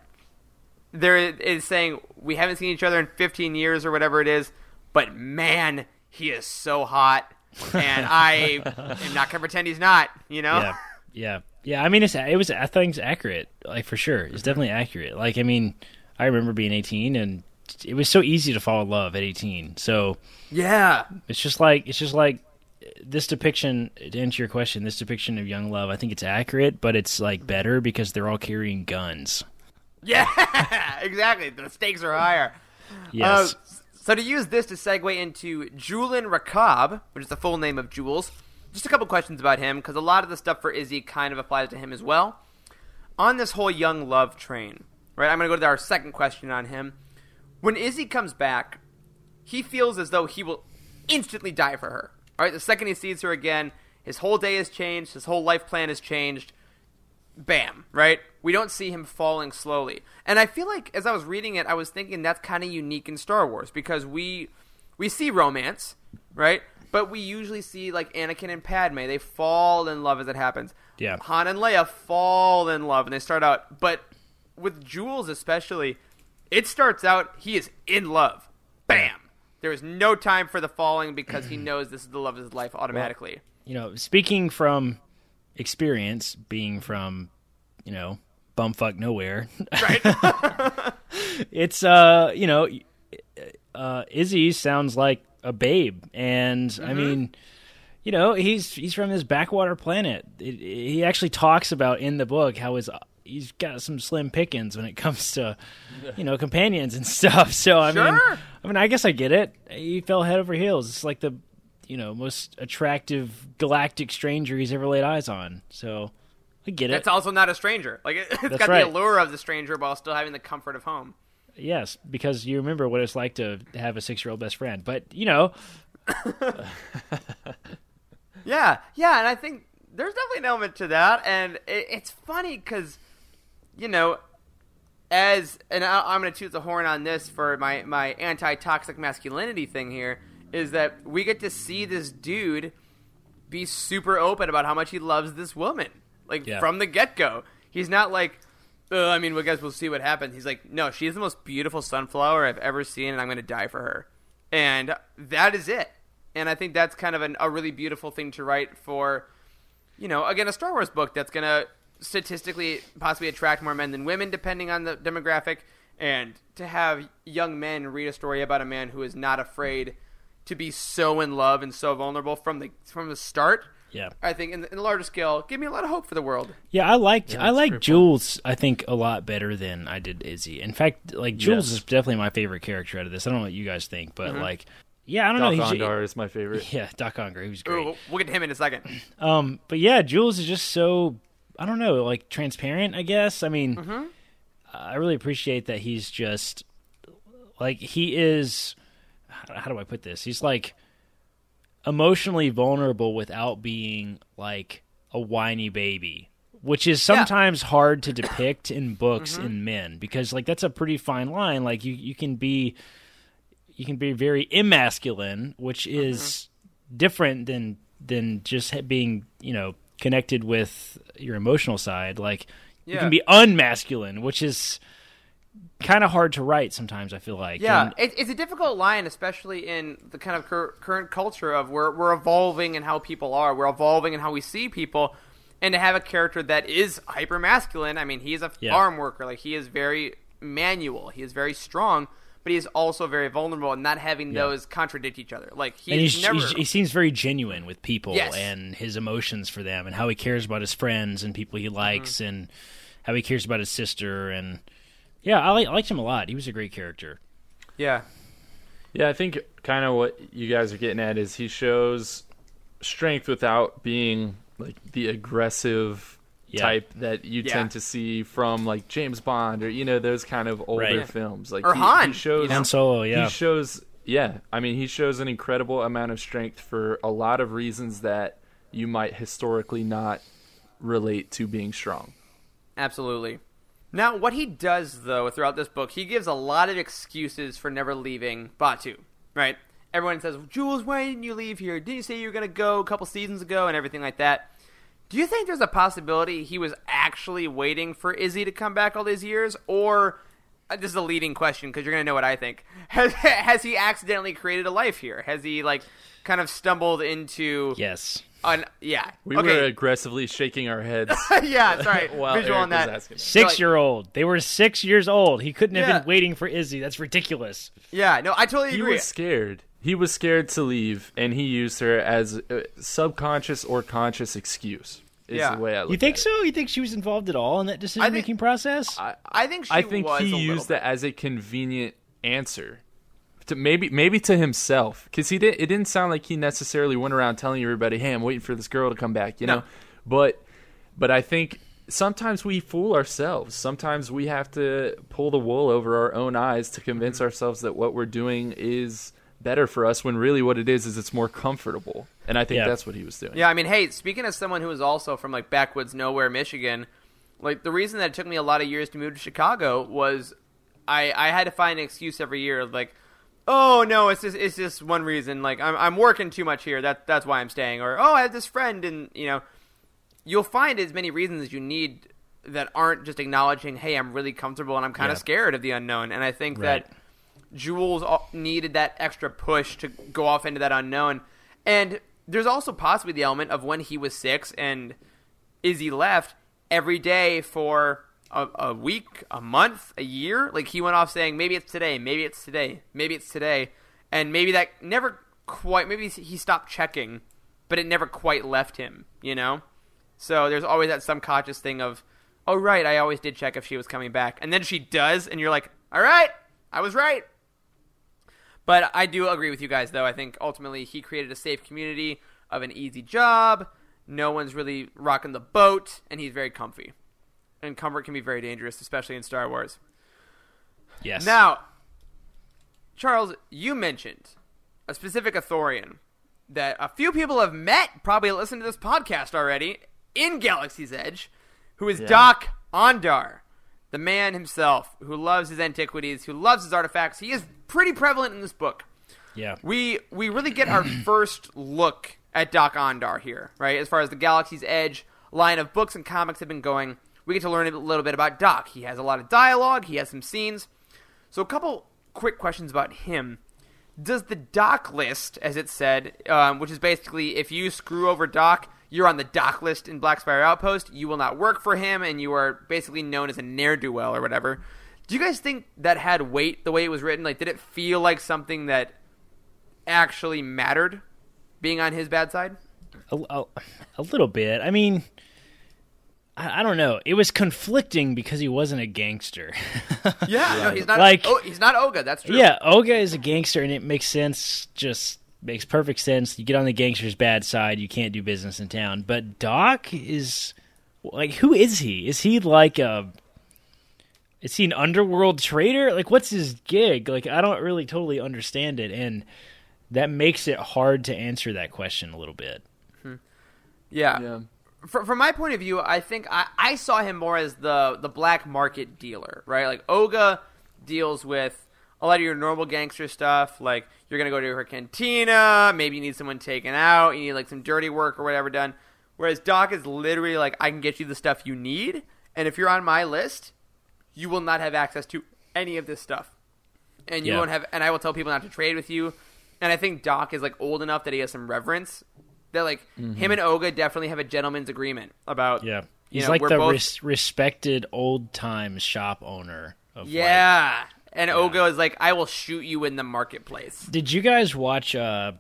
There is saying we haven't seen each other in 15 years or whatever it is, but man, he is so hot, and I am not gonna pretend he's not. You know? Yeah, yeah, yeah. I mean, it's it was I think it's accurate, like for sure. It's definitely accurate. Like, I mean, I remember being 18, and it was so easy to fall in love at 18. So Yeah. it's just like it's just like this depiction. To answer your question, this depiction of young love, I think it's accurate, but it's like better because they're all carrying guns. Yeah, exactly. The stakes are higher. Yes. Uh, so to use this to segue into Julen Rakab, which is the full name of Jules, just a couple questions about him because a lot of the stuff for Izzy kind of applies to him as well. On this whole young love train, right? I'm going to go to our second question on him. When Izzy comes back, he feels as though he will instantly die for her. All right, the second he sees her again, his whole day has changed, his whole life plan has changed bam, right? We don't see him falling slowly. And I feel like as I was reading it, I was thinking that's kind of unique in Star Wars because we we see romance, right? But we usually see like Anakin and Padme, they fall in love as it happens. Yeah. Han and Leia fall in love and they start out, but with Jules especially, it starts out he is in love. Bam. There is no time for the falling because he knows this is the love of his life automatically. you know, speaking from experience, being from, you know, bumfuck nowhere, right? it's uh, you know, uh, Izzy sounds like a babe, and I Mhm. mean, you know, he's he's from this backwater planet. It, he actually talks about in the book how his he's got some slim pickings when it comes to, you know, companions and stuff. So I mean, I mean, I guess I get it. He fell head over heels. It's like the, you know, most attractive galactic stranger he's ever laid eyes on. So I get it. That's also not a stranger. Like it, it's That's got right. the allure of the stranger while still having the comfort of home. Yes, because you remember what it's like to have a six-year-old best friend. But you know, Yeah, yeah, and I think there's definitely an element to that, and it, it's funny because, you know, as and I, I'm going to toot the horn on this for my my anti-toxic masculinity thing here is that we get to see this dude be super open about how much he loves this woman, like Yeah. from the get go. He's not like, I mean, I guess we'll see what happens. He's like, no, she's the most beautiful sunflower I've ever seen, and I'm going to die for her. And that is it. And I think that's kind of an, a really beautiful thing to write for, you know, again, a Star Wars book that's going to statistically possibly attract more men than women, depending on the demographic. And to have young men read a story about a man who is not afraid to be so in love and so vulnerable from the from the start. Yeah. I think in the, in the larger scale, give me a lot of hope for the world. Yeah, I liked Yeah, I like great Jules. I think a lot better than I did Izzy. In fact, like Jules Yes. is definitely my favorite character out of this. I don't know what you guys think, but Mm-hmm. like, yeah, I don't Doc know. he's- Ondar is my favorite. Yeah, Doc Ondar, he was great. Ooh, we'll get to him in a second. Um, but yeah, Jules is just so I don't know, like transparent. I guess. I mean, Mm-hmm. I really appreciate that he's just like he is. How do I put this? He's like emotionally vulnerable without being like a whiny baby, which is Yeah. sometimes hard to depict in books Mm-hmm. in men because like that's a pretty fine line. Like you you can be you can be very emasculine, which Mm-hmm. is different than than just being you know connected with your emotional side. Like you can be unmasculine, which is kind of hard to write sometimes. I feel like Yeah, And- it, it's a difficult line, especially in the kind of cur- current culture of we're we're evolving and how people are, we're evolving and how we see people, and to have a character that is hyper masculine. I mean, he's a Yeah. farm worker, like he is very manual, he is very strong, but he is also very vulnerable, and not having those contradict each other. Like he's, and he's, never. he's- he seems very genuine with people Yes. and his emotions for them and how he cares about his friends and people he Mm-hmm. likes and how he cares about his sister and yeah I, like, I liked him a lot he was a great character yeah, Yeah, I think kind of what you guys are getting at is he shows strength without being like the aggressive Yeah. type that you Yeah. tend to see from like James Bond or you know those kind of older Right. films like Or he, Han, he shows you? Han Solo yeah he shows yeah i mean he shows an incredible amount of strength for a lot of reasons that you might historically not relate to being strong Absolutely. Now, what he does, though, throughout this book, he gives a lot of excuses for never leaving Batuu, right? Everyone says, Jules, why didn't you leave here? Didn't you say you were going to go a couple seasons ago and everything like that? Do you think there's a possibility he was actually waiting for Izzy to come back all these years? Or, uh, this is a leading question because you're going to know what I think. Has, has he accidentally created a life here? Has he, like, kind of stumbled into. yes An, yeah. we okay. were aggressively shaking our heads yeah, sorry. while Visual Eric on that. was asking that. six year old they were six years old he couldn't have Yeah. been waiting for Izzy that's ridiculous Yeah, no, I totally he agree. was scared he was scared to leave and he used her as a subconscious or conscious excuse is Yeah. the way i look you think at it. so you think she was involved at all in that decision making process I think she I think was he a used bit. it as a convenient answer to maybe maybe to himself because he did. It didn't sound like he necessarily went around telling everybody, "Hey, I'm waiting for this girl to come back," you No. know. But but I think sometimes we fool ourselves. Sometimes we have to pull the wool over our own eyes to convince Mm-hmm. ourselves that what we're doing is better for us when really what it is is it's more comfortable. And I think Yeah. that's what he was doing. Yeah, I mean, hey, speaking as someone who is also from like backwoods nowhere, Michigan, like the reason that it took me a lot of years to move to Chicago was I I had to find an excuse every year of like, oh no, it's just it's just one reason. Like I'm I'm working too much here. That that's why I'm staying. Or oh, I have this friend, and you know, you'll find as many reasons as you need that aren't just acknowledging, hey, I'm really comfortable and I'm kind of Yeah. scared of the unknown. And I think Right. that Jules needed that extra push to go off into that unknown. And there's also possibly the element of when he was six and Izzy left every day for a, a week, a month, a year. Like he went off saying, maybe it's today, maybe it's today, maybe it's today. And maybe that never quite, maybe he stopped checking, but it never quite left him, you know? So there's always that subconscious thing of, oh, right, I always did check if she was coming back. And then she does, and you're like, all right, I was right. But I do agree with you guys, though. I think ultimately he created a safe community of an easy job. No one's really rocking the boat, and he's very comfy. And comfort can be very dangerous, especially in Star Wars. yes Now, Charles, you mentioned a specific Ithorian that a few people have met, probably listened to this podcast already, in Galaxy's Edge, who is Doc Ondar, the man himself who loves his antiquities, who loves his artifacts. He is pretty prevalent in this book. yeah We we really get our first look at Doc Ondar here, right? As far as the Galaxy's Edge line of books and comics have been going, we get to learn a little bit about Doc. He has a lot of dialogue. He has some scenes. So a couple quick questions about him. Does the Doc list, as it said, um, which is basically if you screw over Doc, you're on the Doc list in Blackspire Outpost. You will not work for him, and you are basically known as a ne'er do well or whatever. Do you guys think that had weight the way it was written? Like, did it feel like something that actually mattered being on his bad side? A, a, a little bit. I mean, I, I, don't know. It was conflicting because he wasn't a gangster. yeah, no, he's not. Like, oh, he's not Oga. That's true. Yeah, Oga is a gangster, and it makes sense. Just makes perfect sense. You get on the gangster's bad side, you can't do business in town. But Doc is like, who is he? Is he like a? Is he an underworld trader? Like, what's his gig? Like, I don't really totally understand it, and that makes it hard to answer that question a little bit. Hmm. Yeah. yeah. From, from my point of view, I think I, I saw him more as the the black market dealer, right? Like Oga deals with a lot of your normal gangster stuff, like you're gonna go to her cantina, maybe you need someone taken out, you need like some dirty work or whatever done. Whereas Doc is literally like, I can get you the stuff you need, and if you're on my list, you will not have access to any of this stuff, and you Yeah. won't have. And I will tell people not to trade with you. And I think Doc is like old enough that he has some reverence. That like him and Oga definitely have a gentleman's agreement about. Mm-hmm. Yeah, you he's know, like the both- res- respected old time shop owner. Of like- Yeah. And Oga is like, I will shoot you in the marketplace. Did you guys watch uh,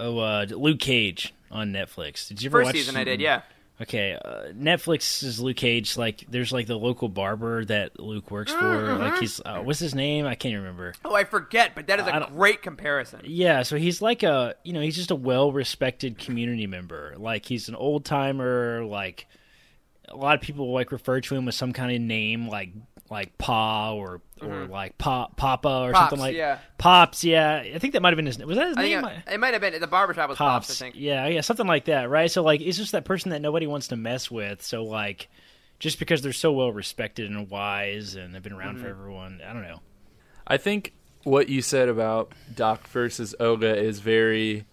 oh, uh, Luke Cage on Netflix? Did you ever First watch season I did, yeah. Okay, uh, Netflix is Luke Cage. Like, there's like the local barber that Luke works for. Mm-hmm. Like, he's uh, what's his name? I can't remember. Oh, I forget, but that is a great comparison. Yeah, so he's like a you know he's just a well respected community member. Like he's an old timer. Like a lot of people like refer to him with some kind of name like like Pa or or like Pa Papa or Mm-hmm. Pops, something like yeah. Pops. Yeah, I think that might have been his. Was that his I name? think it, it might have been the barbershop was Pops, Pops. I think. Yeah, yeah, something like that, right? So like it's just that person that nobody wants to mess with. So like just because they're so well respected and wise and they've been around Mm-hmm. for everyone, I don't know. I think what you said about Doc versus Oga is very.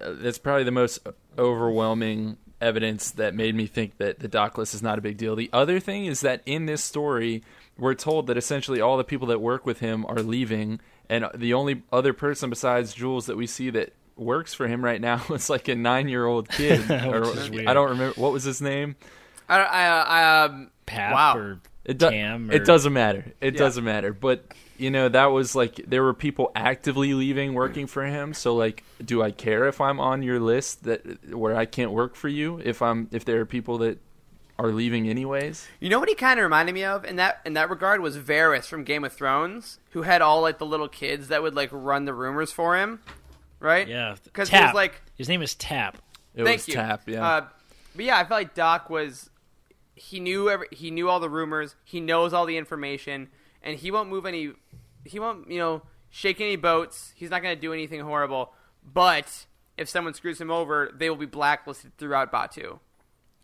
Uh, that's probably the most overwhelming evidence that made me think that the Doc list is not a big deal. The other thing is that in this story, we're told that essentially all the people that work with him are leaving, and the only other person besides Jules that we see that works for him right now is like a nine-year-old kid. or, Which is weird. I don't remember what was his name. I, I, I um, Pap wow. or It, do- Tam. it doesn't matter. It Yeah. doesn't matter. But you know, that was like there were people actively leaving working for him. So like, do I care if I'm on your list that where I can't work for you if I'm if there are people that are leaving anyways? You know what he kind of reminded me of in that in that regard was Varys from Game of Thrones, who had all like the little kids that would like run the rumors for him, right? Yeah, because he was like, his name is Tap. It Thank was you. Tap, yeah. Uh, but yeah, I felt like Doc was he knew every, he knew all the rumors, he knows all the information, and he won't move any. He won't you know shake any boats. He's not going to do anything horrible. But if someone screws him over, they will be blacklisted throughout Batuu.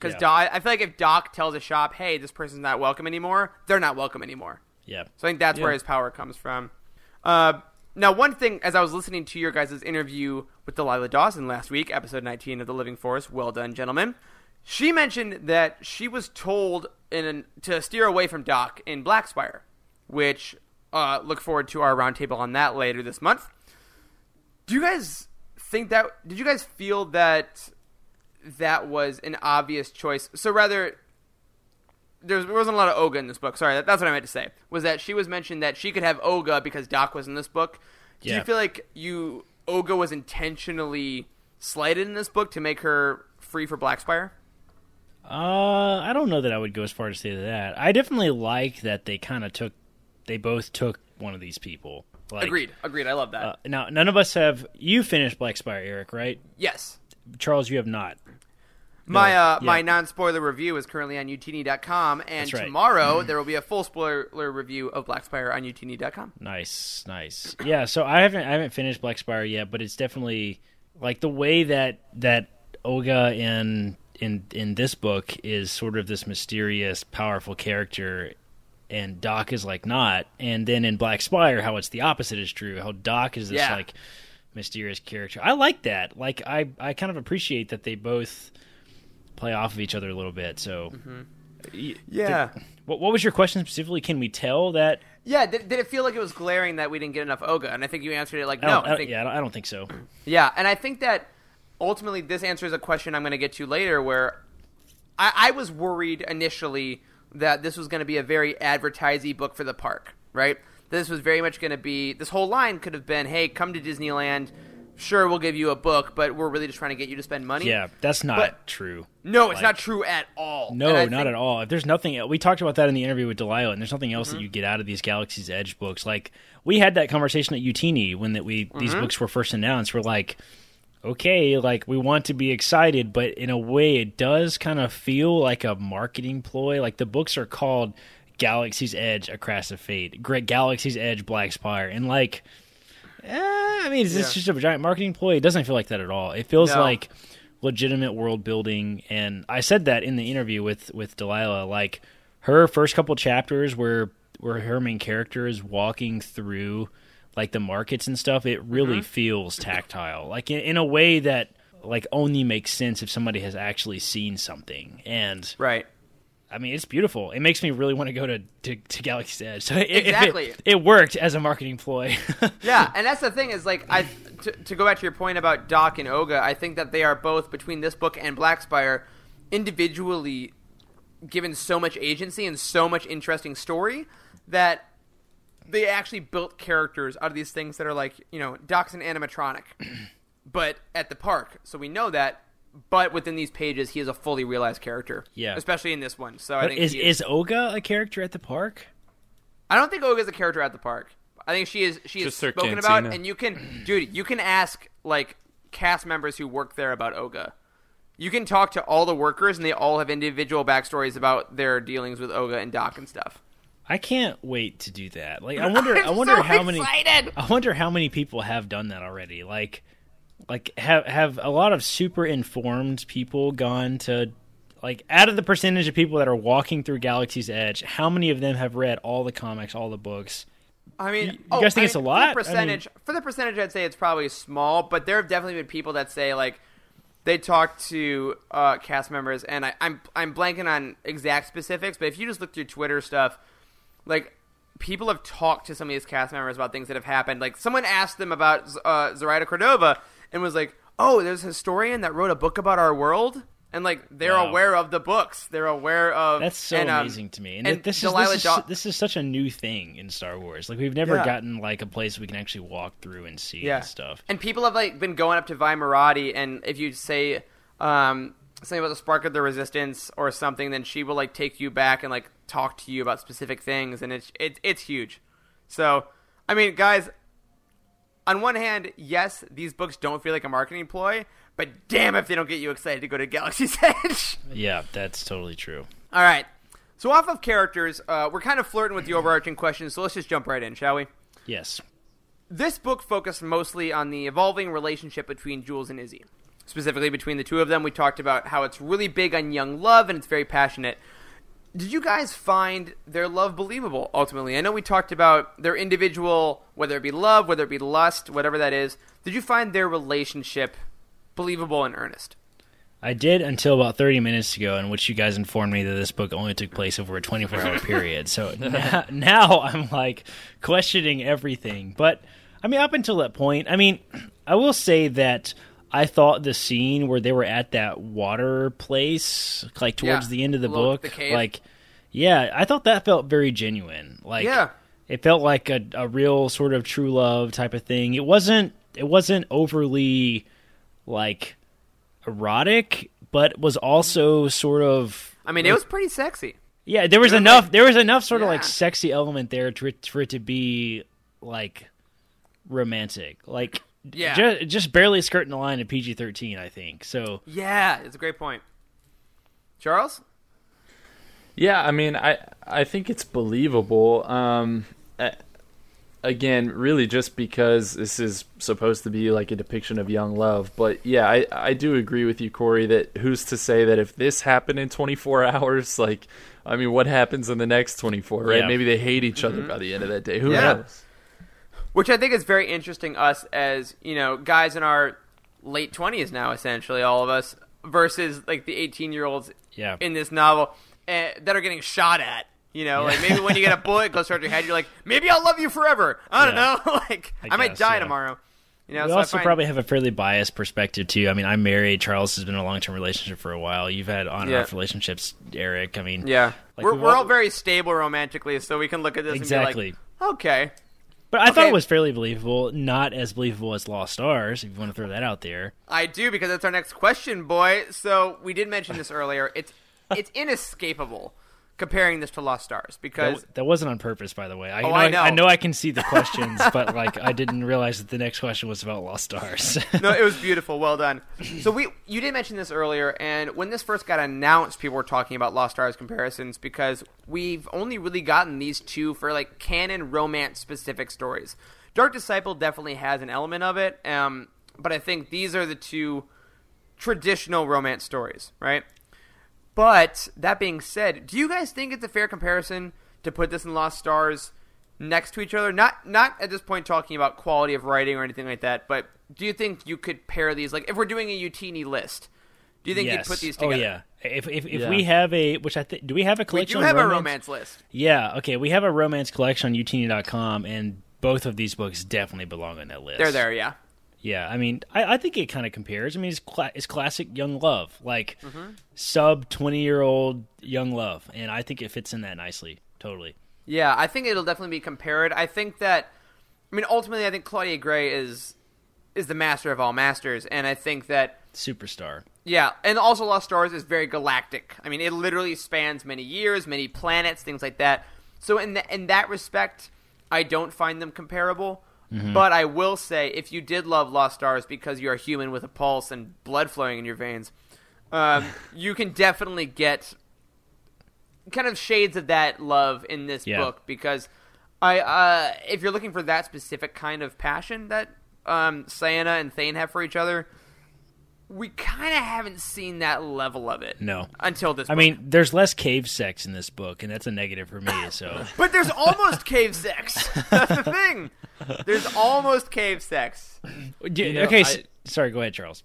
Because Yeah. Doc, I feel like if Doc tells a shop, "Hey, this person's not welcome anymore," they're not welcome anymore. Yeah. So I think that's where his power comes from. Uh, now, one thing, as I was listening to your guys' interview with Delilah Dawson last week, episode 19 of The Living Force, well done, gentlemen. She mentioned that she was told in an, to steer away from Doc in Blackspire, which uh, look forward to our roundtable on that later this month. Do you guys think that? Did you guys feel that that was an obvious choice? So rather, there wasn't a lot of Oga in this book. Sorry, that, that's what I meant to say. Was that she was mentioned that she could have Oga because Doc was in this book. Do Yeah. you feel like you Oga was intentionally slighted in this book to make her free for Blackspire? Uh, I don't know that I would go as far as to say that. I definitely like that they kind of took, they both took one of these people. Like, agreed, agreed. I love that. Uh, now, none of us have. You finished Black Spire, Eric, right? yes. Charles, you have not. My uh, yeah. my non spoiler review is currently on youtini.com, and right. tomorrow there will be a full spoiler review of Blackspire on youtini.com. Nice, nice. Yeah, so I haven't I haven't finished Black Spire yet, but it's definitely like the way that that Oga in in in this book is sort of this mysterious, powerful character, and Doc is like not. And then in Black Spire, how it's the opposite is true. How Doc is this Yeah. like mysterious character. I like that. Like I I kind of appreciate that they both play off of each other a little bit. So mm-hmm. Yeah. What, what was your question specifically? Can we tell that? Yeah, did, did it feel like it was glaring that we didn't get enough Oga? And I think you answered it like I no. don't, I I don't- think yeah, I don't, I don't think so. Yeah, and I think that ultimately this answers a question I'm going to get to later where I, I was worried initially that this was going to be a very advertising book for the park, right? This was very much going to be, this whole line could have been, hey, come to Disneyland. Sure, we'll give you a book, but we're really just trying to get you to spend money. Yeah, that's not But- true. No, it's Like- not true at all. No, not think- at all. If there's nothing, we talked about that in the interview with Delilah, and there's nothing else Mm-hmm. that you get out of these Galaxy's Edge books. Like we had that conversation at Youtini when that we these Mm-hmm. books were first announced. We're like, okay, like we want to be excited, but in a way, it does kind of feel like a marketing ploy. Like the books are called Galaxy's Edge: A Across of Fate, Great Galaxy's Edge: Black Spire, and like. Eh, I mean, is this Yeah. just a giant marketing ploy? It doesn't feel like that at all. It feels No. like legitimate world building and I said that in the interview with with Delilah like her first couple chapters where where her main character is walking through like the markets and stuff it really feels tactile like in, in a way that like only makes sense if somebody has actually seen something and Right. I mean it's beautiful it makes me really want to go to to, to Galaxy's Edge so it, Exactly. it, it worked as a marketing ploy yeah, and that's the thing is like I to, to go back to your point about Doc and Oga, I think that they are both between this book and Blackspire, individually given so much agency and so much interesting story that they actually built characters out of these things that are like you know Doc's an animatronic, but at the park, so we know that. But within these pages, he is a fully realized character. Yeah. especially in this one. So I think is he is Oga a character at the park I don't think Oga's a character at the park. I think she is. She is Just her spoken about, and you can, dude, you can ask like cast members who work there about Oga. You can talk to all the workers, and they all have individual backstories about their dealings with Oga and Doc and stuff. I can't wait to do that. Like I wonder I I'm wonder so how many! I wonder how many people have done that already. Like like have have a lot of super informed people gone to like out of the percentage of people that are walking through Galaxy's Edge, how many of them have read all the comics, all the books? I mean, You- you oh, guys think I it's a lot? For the I mean- percentage, for the percentage, I'd say it's probably small, but there have definitely been people that say like they talk to uh, cast members, and I, I'm I'm blanking on exact specifics, but if you just look through Twitter stuff, like people have talked to some of these cast members about things that have happened. Like someone asked them about uh, Zoraida Cordova and was like, "Oh, there's a historian that wrote a book about our world." And like they're Wow. aware of the books, they're aware of That's so and, um, amazing to me. And, and this is this is, Daw- this is such a new thing in Star Wars. Like we've never Yeah. gotten like a place we can actually walk through and see and stuff. And people have like been going up to Vi Moradi, and if you say um, something about the spark of the resistance or something, then she will like take you back and like talk to you about specific things, and it's it, it's huge. So, I mean, guys, on one hand, yes, these books don't feel like a marketing ploy, but damn if they don't get you excited to go to Galaxy's Edge. Yeah, that's totally true. All right. So off of characters, uh, we're kind of flirting with the overarching questions, so let's just jump right in, shall we? Yes. This book focused mostly on the evolving relationship between Jules and Izzy. Specifically between the two of them, we talked about how it's really big on young love and it's very passionate. Did you guys find their love believable ultimately? I know we talked about their individual, whether it be love, whether it be lust, whatever that is. Did you find their relationship believable and earnest? I did until about 30 minutes ago, in which you guys informed me that this book only took place over a 24 hour period. So now, now I'm like questioning everything. But I mean, up until that point, I mean, I will say that I thought the scene where they were at that water place, like towards Yeah, the end of the book, the like, yeah, I thought that felt very genuine. Like, Yeah. it felt like a, a real sort of true love type of thing. It wasn't. It wasn't overly like erotic, but was also sort of. I mean, it was pretty sexy. Yeah, there was was enough. like- there was enough sort of like sexy element there to, for it to be like romantic, like Yeah. ju- just barely skirting the line of PG thirteen. I think so. Yeah, it's a great point. Charles? Yeah, I mean, I I think it's believable. Um, again, really, just because this is supposed to be like a depiction of young love. But yeah, I I do agree with you, Corey. That who's to say that if this happened in 24 hours, like, I mean, what happens in the next 24? Right? Yeah. Maybe they hate each other by the end of that day. Who Mm-hmm. Yeah. knows? Which I think is very interesting. Us as you know, guys in our late twenties now, essentially all of us, versus like the eighteen-year-olds Yeah. in this novel. uh, that are getting shot at. You know, like maybe when you get a bullet goes towards your head, you're like, maybe I'll love you forever. I don't Yeah. know. like I, I might die yeah. tomorrow. You know, we so also find- probably have a fairly biased perspective too. I mean, I'm married. Charles has been in a long term relationship for a while. You've had on and Yeah. off relationships, Eric. I mean, yeah, like, we're we're all- all very stable romantically, so we can look at this Exactly. and be like, okay, But I thought it was fairly believable. Not as believable as Lost Stars, if you want to throw that out there. I do because that's our next question, boy. So we did mention this earlier. It's it's inescapable comparing this to Lost Stars because That, that wasn't on purpose, by the way. I, Oh, know, I I, know. I know I can see the questions, but like I didn't realize that the next question was about Lost Stars. no, it was beautiful. Well done. So we you did mention this earlier, and when this first got announced, people were talking about Lost Stars comparisons because we've only really gotten these two for like canon romance specific stories. Dark Disciple definitely has an element of it, um, but I think these are the two traditional romance stories, right? But that being said, do you guys think it's a fair comparison to put this in Lost Stars next to each other? Not not at this point talking about quality of writing or anything like that, but do you think you could pair these like if we're doing a Youtini list? Do you think yes. you'd put these together? Oh together? yeah. If if, if Yeah. we have a which I think do we have a We collection? do on have a romance? romance list. Yeah. Okay. We have a romance collection on youtini.com, and both of these books definitely belong on that list. They're there, yeah. Yeah, I mean, I, I think it kind of compares. I mean, it's, cla- it's classic young love, like Mm-hmm. sub twenty year old young love, and I think it fits in that nicely. Totally. Yeah, I think it'll definitely be compared. I think that I mean ultimately I think Claudia Gray is is the master of all masters and I think that Superstar. Yeah, and also Lost Stars is very galactic. I mean, it literally spans many years, many planets, things like that. So in th- in that respect, I don't find them comparable. Mm-hmm. But I will say, if you did love Lost Stars because you're a human with a pulse and blood flowing in your veins, um, you can definitely get kind of shades of that love in this Yeah. book because I, uh, if you're looking for that specific kind of passion that um, Ciena and Thane have for each other, we kind of haven't seen that level of it. No. until this. I book. mean, there's less cave sex in this book, and that's a negative for me. So but there's almost cave sex. That's the thing. There's almost cave sex. D- know, okay, I- s sorry. Go ahead, Charles.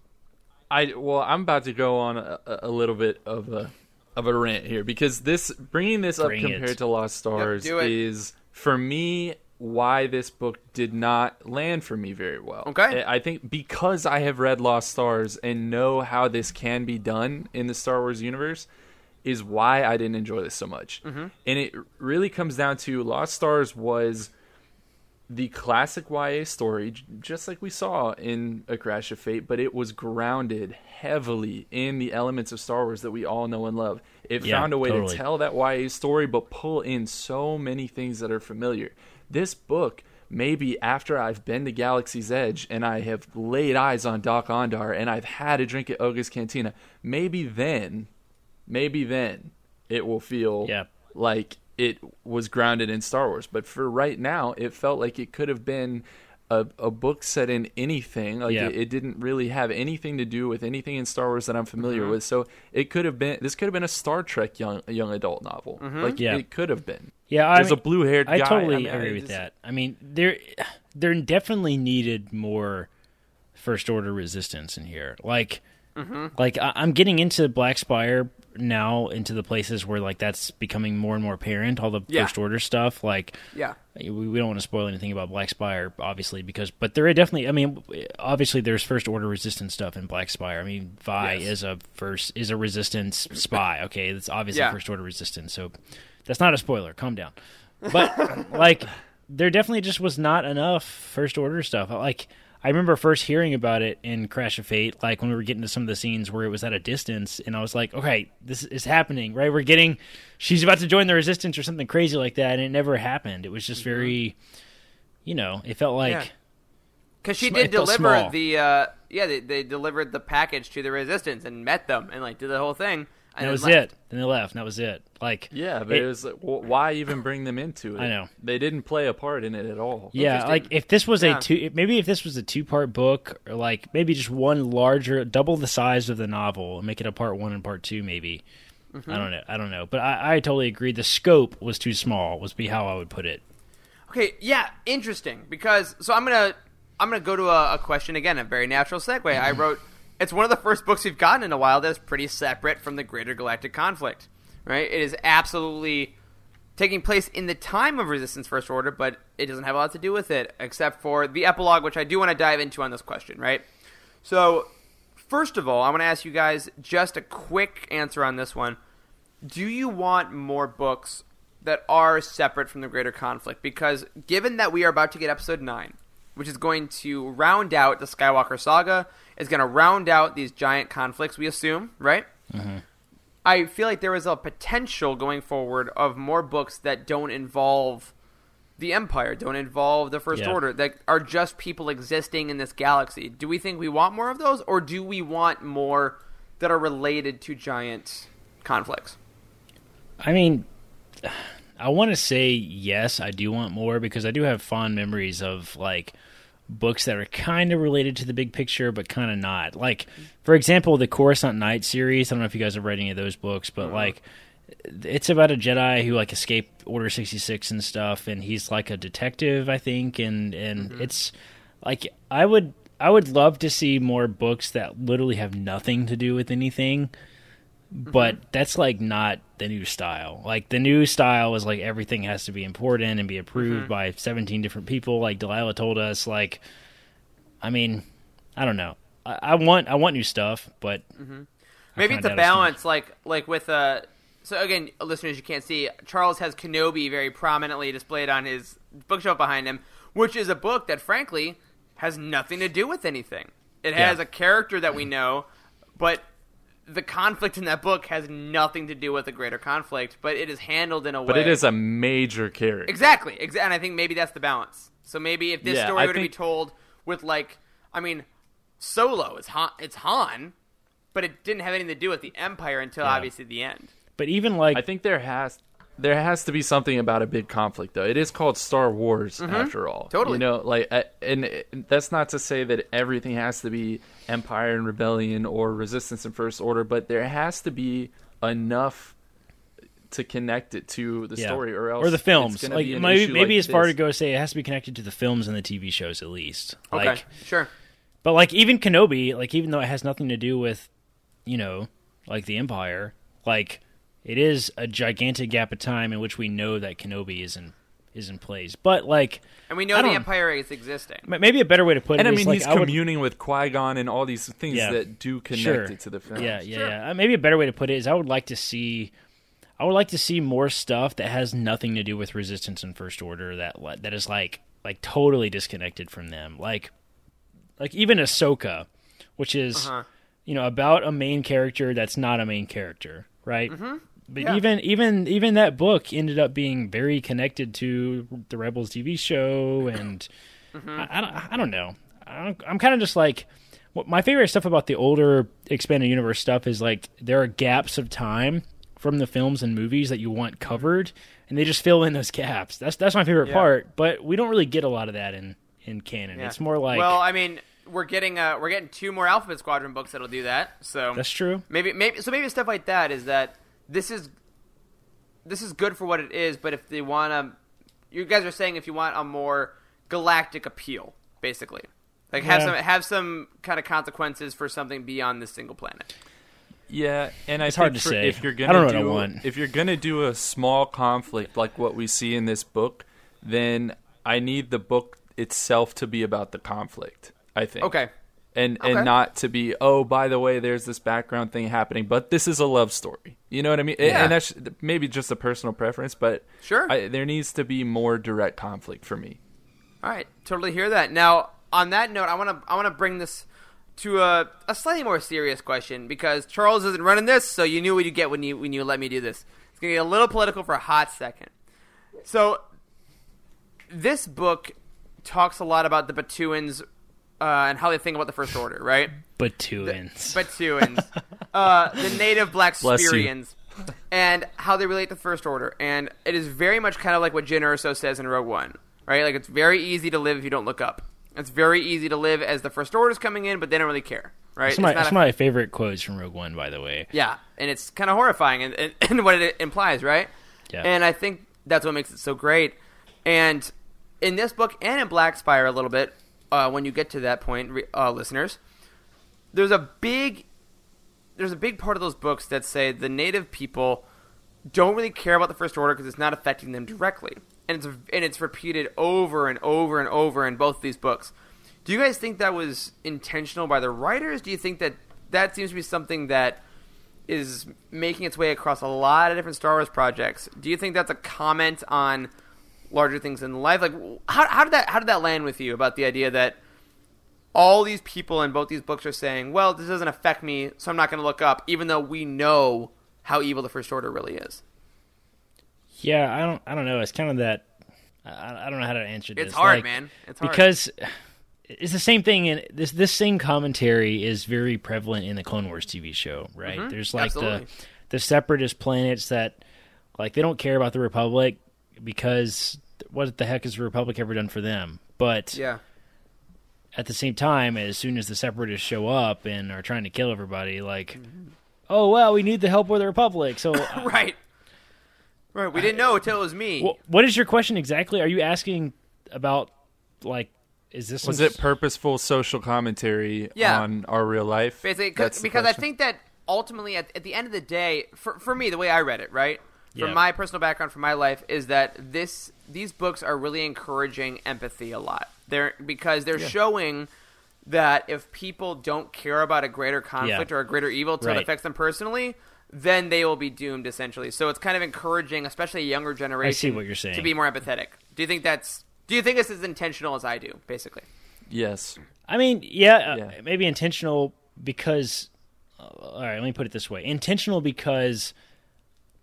I well, I'm about to go on a, a little bit of a of a rant here because this bringing this Bring up it. compared to Lost Stars do it. is for me why this book did not land for me very well. Okay. I I think because I have read Lost Stars and know how this can be done in the Star Wars universe is why I didn't enjoy this so much. Mm-hmm. And it really comes down to Lost Stars was the classic YA story, just like we saw in A Crash of Fate, but it was grounded heavily in the elements of Star Wars that we all know and love. It Yeah, found a way totally. to tell that YA story, but pull in so many things that are familiar. This book, maybe after I've been to Galaxy's Edge and I have laid eyes on Doc Ondar and I've had a drink at Oga's Cantina, maybe then, maybe then it will feel Yeah. like it was grounded in Star Wars. But for right now, it felt like it could have been a, a book set in anything. Like Yeah. it, it didn't really have anything to do with anything in Star Wars that I'm familiar Mm-hmm. with. So it could have been this could have been a Star Trek young young adult novel. Like Yeah. it could have been. Yeah, I There's mean, a blue haired guy. I totally mean, agree I with that. I mean, there there definitely needed more first order resistance in here. Like, Mm-hmm. like I, I'm getting into Black Spire now, into the places where like that's becoming more and more apparent. All the Yeah. first order stuff, like Yeah. we, we don't want to spoil anything about Black Spire, obviously, because but there are definitely. I mean, obviously, there's first order resistance stuff in Black Spire. I mean, Vi Yes. is a first is a resistance spy. Okay, that's obviously Yeah. first order resistance. So that's not a spoiler. Calm down. But like, there definitely just was not enough first order stuff. Like. I remember first hearing about it in Crash of Fate, like when we were getting to some of the scenes where it was at a distance, and I was like, okay, this is happening, right? We're getting, she's about to join the resistance or something crazy like that, and it never happened. It was just very, you know, it felt like, Yeah. Because she did deliver small. the uh, yeah they, they delivered the package to the resistance and met them and like did the whole thing. And that was left. it. Then they left, and that was it. Like, Yeah, but it- it, was like, wh- why even bring them into it? I know. they didn't play a part in it at all. Yeah, like if this was Yeah. a two, maybe if this was a two-part book, or like maybe just one larger, double the size of the novel, and make it a part one and part two, maybe. Mm-hmm. I don't know. I don't know, but I, I totally agree. The scope was too small. Was be how I would put it. Okay, yeah, interesting. Because so I'm gonna I'm gonna go to a, a question again, a very natural segue. I wrote it's one of the first books we've gotten in a while that's pretty separate from the greater galactic conflict. right? It is absolutely taking place in the time of Resistance First Order, but it doesn't have a lot to do with it, except for the epilogue, which I do want to dive into on this question, right? So, first of all, I want to ask you guys just a quick answer on this one. Do you want more books that are separate from the greater conflict? Because given that we are about to get episode 9, which is going to round out the Skywalker saga, is going to round out these giant conflicts, we assume, right? Mm-hmm. I feel like there is a potential going forward of more books that don't involve the Empire, don't involve the First Yeah. Order, that are just people existing in this galaxy. Do we think we want more of those, or do we want more that are related to giant conflicts? I mean, I want to say yes, I do want more because I do have fond memories of like books that are kind of related to the big picture, but kind of not. Like, for example, the Coruscant Night series. I don't know if you guys have read any of those books, but uh-huh. like, it's about a Jedi who like escaped Order sixty six and stuff, and he's like a detective, I think, and and mm-hmm. it's like I would I would love to see more books that literally have nothing to do with anything mm-hmm. but that's like not the new style. Like the new style is like everything has to be important and be approved Mhm. by 17 different people. Like Delilah told us. Like, I mean, I don't know. I, I want I want new stuff, but I Maybe it's a balance, like like with uh. So again, listeners, you can't see. Charles has Kenobi very prominently displayed on his bookshelf behind him, which is a book that, frankly, has nothing to do with anything. It Yeah. has a character that we know, but the conflict in that book has nothing to do with the greater conflict. But it is handled in a way. But it is a major character. Exactly, exa- and I think maybe that's the balance. So maybe if this Yeah, story I were to be told with like, I mean, Solo is Han, it's Han, but it didn't have anything to do with the Empire until Yeah. obviously the end. but even like I think there has there has to be something about a big conflict though. It is called Star Wars Mhm. after all. Totally. You know, like uh, and that's not to say that everything has to be Empire and Rebellion or Resistance and First Order, but there has to be enough to connect it to the yeah. story or else or the films. gonna Like be an maybe issue maybe like as far this. to go say it has to be connected to the films and the TV shows at least. Okay, Like sure. But like even Kenobi, like even though it has nothing to do with, you know, like the Empire, like it is a gigantic gap of time in which we know that Kenobi is in is in place. But like, And we know I the Empire is existing. maybe a better way to put And it I is, mean, like, he's would- communing with Qui Gon and all these things Yeah. that do connect Sure. it to the film. Yeah, yeah, yeah. Uh, Maybe a better way to put it is I would like to see I would like to see more stuff that has nothing to do with resistance and first order that that is like like totally disconnected from them. Like like even Ahsoka, which is Uh-huh. you know about a main character that's not a main character, right? Mhm. But Yeah. even even even that book ended up being very connected to the Rebels TV show, and I, I don't I don't know. I don't, I'm kind of just like what my favorite stuff about the older expanded universe stuff is like there are gaps of time from the films and movies that you want covered, and they just fill in those gaps. That's that's my favorite Yeah. part. But we don't really get a lot of that in in canon. Yeah. It's more like well, I mean, we're getting uh, we're getting two more Alphabet Squadron books that'll do that. So That's true. Maybe maybe so maybe stuff like that is that this is this is good for what it is. But if they want to, you guys are saying if you want a more galactic appeal, basically, like have Yeah. some have some kind of consequences for something beyond this single planet. Yeah, and It's think hard to for- say. if you're I gonna don't know what I want. if you're gonna do a small conflict like what we see in this book, then I need the book itself to be about the conflict. I think. Okay. And Okay. and not to be oh by the way there's this background thing happening but this is a love story you know what I mean And- Yeah. and that's maybe just a personal preference but Sure. I, there needs to be more direct conflict for me All right, totally hear that. Now, on that note, I want to I want to bring this to a, a slightly more serious question because Charles isn't running this, so you knew what you get when you when you let me do this. It's gonna get a little political for a hot second. So, this book talks a lot about the Batuuans uh, and how they think about the First Order, right? Batuuans. Batuuans, uh, the native Black. Spirians, and how they relate to the First Order. And it is very much kind of like what Jyn Erso says in Rogue One, right? Like it's very easy to live if you don't look up. It's very easy to live as the First Order is coming in, but they don't really care, right? That's, my, that's a- my favorite quotes from Rogue One, by the way. yeah, and it's kind of horrifying and, and, and what it implies, right? Yeah. And I think that's what makes it so great. And in this book and in Black Spire a little bit, uh, when you get to that point, uh, listeners, there's a big there's a big part of those books that say the native people don't really care about the First Order because it's not affecting them directly, and it's and it's repeated over and over and over in both these books. Do you guys think that was intentional by the writers? Do you think that that seems to be something that is making its way across a lot of different Star Wars projects? Do you think that's a comment on larger things in life? Like, how, how did that how did that land with you about the idea that all these people in both these books are saying, "Well, this doesn't affect me, so I'm not going to look up," even though we know how evil the First Order really is. Yeah, I don't. I don't know. It's kind of that. I, I don't know how to answer this. It's hard, Like, man. It's hard. because it's the same thing. In this, this same commentary is very prevalent in the Clone Wars TV show, right? Mhm, There's like absolutely. the the separatist planets that like they don't care about the Republic because what the heck has the Republic ever done for them? But Yeah. at the same time, as soon as the separatists show up and are trying to kill everybody, like, Mm-hmm. oh well, we need the help of the Republic. So, right. Right. We didn't know until it was me. Wh- what is your question exactly? Are you asking about like is this Was it purposeful social commentary Yeah. on our real life? Basically, 'cause- That's the because I think that ultimately, at, at the end of the day, for for me, the way I read it, right, from Yeah. my personal background, from my life, is that this these books are really encouraging empathy a lot. They're because they're Yeah. showing that if people don't care about a greater conflict Yeah. or a greater evil until it affects them personally. Then they will be doomed, essentially. So it's kind of encouraging, especially a younger generation, I see what you're saying. to be more empathetic. Do you think that's? Do you think this is intentional as I do, basically? Yes. I mean, yeah, uh, maybe intentional because. Uh, all right, let me put it this way: intentional because